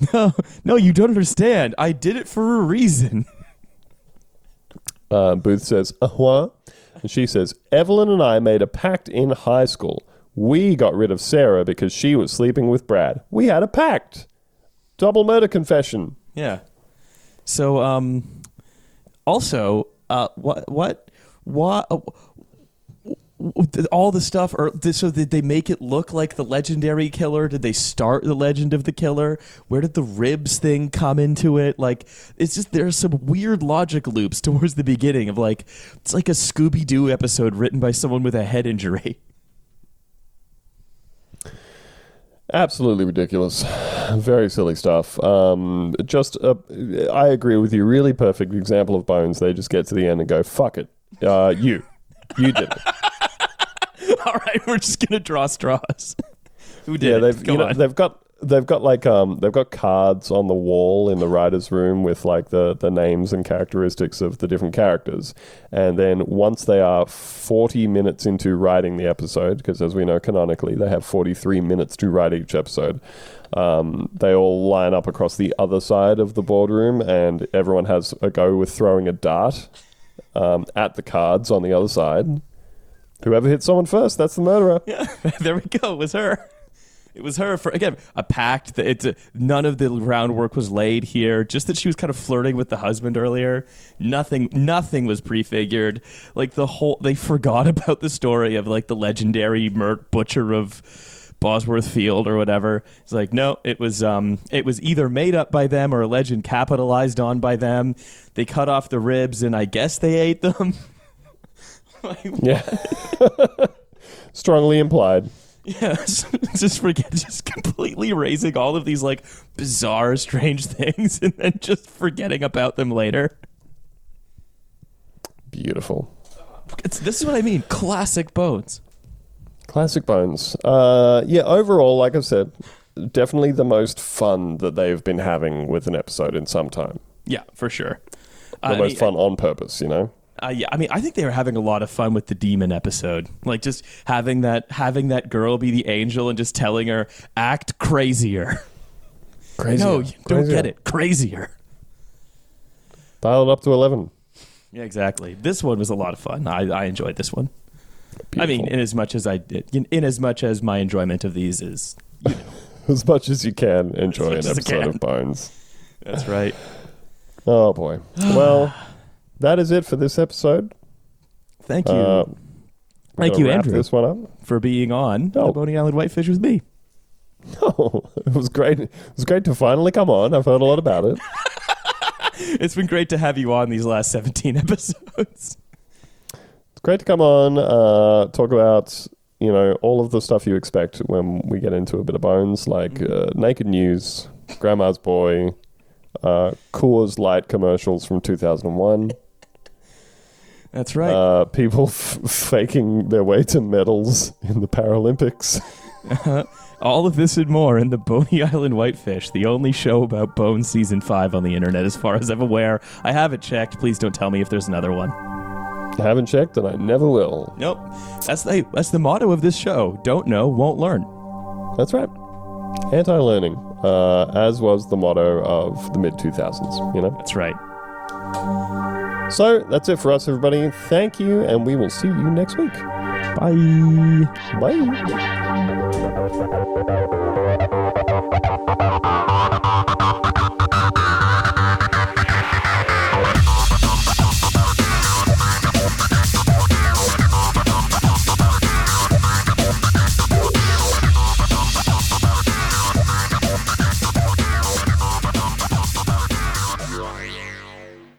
Speaker 3: No, no, you don't understand. I did it for a reason.
Speaker 2: Uh, Booth says, uh what? And she says, Evelyn and I made a pact in high school. We got rid of Sarah because she was sleeping with Brad. We had a pact. Double murder confession.
Speaker 3: Yeah. So, um, also, uh, what, what, what, uh, all the stuff, or so did they make it look like the legendary killer? Did they start the legend of the killer? Where did the ribs thing come into it? Like, it's just there's some weird logic loops towards the beginning of like it's like a Scooby Doo episode written by someone with a head injury.
Speaker 2: Absolutely ridiculous. Very silly stuff. Um, just, I agree with you. Really perfect example of Bones. They just get to the end and go, fuck it. Uh, you. You did it.
Speaker 3: All right, we're just gonna draw straws. Who did?
Speaker 2: yeah, they've, you know, they've got. They've got like um they've got cards on the wall in the writers' room with like the, the names and characteristics of the different characters, and then once they are forty minutes into writing the episode, because as we know canonically they have forty three minutes to write each episode, um, they all line up across the other side of the boardroom, and everyone has a go with throwing a dart um, at the cards on the other side. Whoever hit someone first, that's the murderer.
Speaker 3: Yeah, there we go. It was her. It was her for again a pact that it's a, none of the groundwork was laid here. Just that she was kind of flirting with the husband earlier. Nothing, nothing was prefigured. Like the whole, they forgot about the story of like the legendary mur- butcher of Bosworth Field or whatever. It's like no, it was um, it was either made up by them or a legend capitalized on by them. They cut off the ribs and I guess they ate them. Like,
Speaker 2: Yeah. Strongly implied.
Speaker 3: Yes, just forget, just completely raising all of these like bizarre, strange things, and then just forgetting about them later.
Speaker 2: Beautiful.
Speaker 3: It's, this is what I mean. Classic Bones.
Speaker 2: Classic Bones. Uh, yeah, overall, like I said, definitely the most fun that they've been having with an episode in some time.
Speaker 3: Yeah, for sure.
Speaker 2: The
Speaker 3: I
Speaker 2: most fun on purpose, you know?
Speaker 3: Uh, yeah, I mean, I think they were having a lot of fun with the demon episode, like just having that having that girl be the angel and just telling her act crazier.
Speaker 2: Crazy.
Speaker 3: No, you don't get it, crazier.
Speaker 2: Dial it up to 11.
Speaker 3: Yeah, exactly. This one was a lot of fun. I, I enjoyed this one. I mean, in as much as I did, in, in as much as my enjoyment of these is, you know,
Speaker 2: as much as you can enjoy an
Speaker 3: much as I
Speaker 2: episode of Bones.
Speaker 3: that's right.
Speaker 2: Oh, boy. well, that is it for this episode.
Speaker 3: Thank you,
Speaker 2: Uh,
Speaker 3: thank you, Andrew,
Speaker 2: this one up.
Speaker 3: for being on
Speaker 2: Oh.
Speaker 3: the Boney Island Whitefish with me.
Speaker 2: Oh, it was great. It was great to finally come on. I've heard a lot about it.
Speaker 3: It's been great to have you on these last seventeen episodes.
Speaker 2: It's great to come on, uh, talk about you know all of the stuff you expect when we get into a bit of bones, like uh, naked news, Grandma's Boy, uh, Coors Light commercials from 2001,
Speaker 3: That's right.
Speaker 2: uh, people f- faking their way to medals in the Paralympics.
Speaker 3: All of this and more in the Boney Island Whitefish, the only show about Bones season five on the internet, as far as I'm aware. I haven't checked. Please don't tell me if there's another one.
Speaker 2: I haven't checked, and I never will.
Speaker 3: Nope. That's the that's the motto of this show. Don't know, won't learn.
Speaker 2: That's right. Anti-learning, uh, as was the motto of the mid 2000s. You know.
Speaker 3: That's right.
Speaker 2: So that's it for us, everybody. Thank you, and we will see you next week.
Speaker 3: Bye.
Speaker 2: Bye.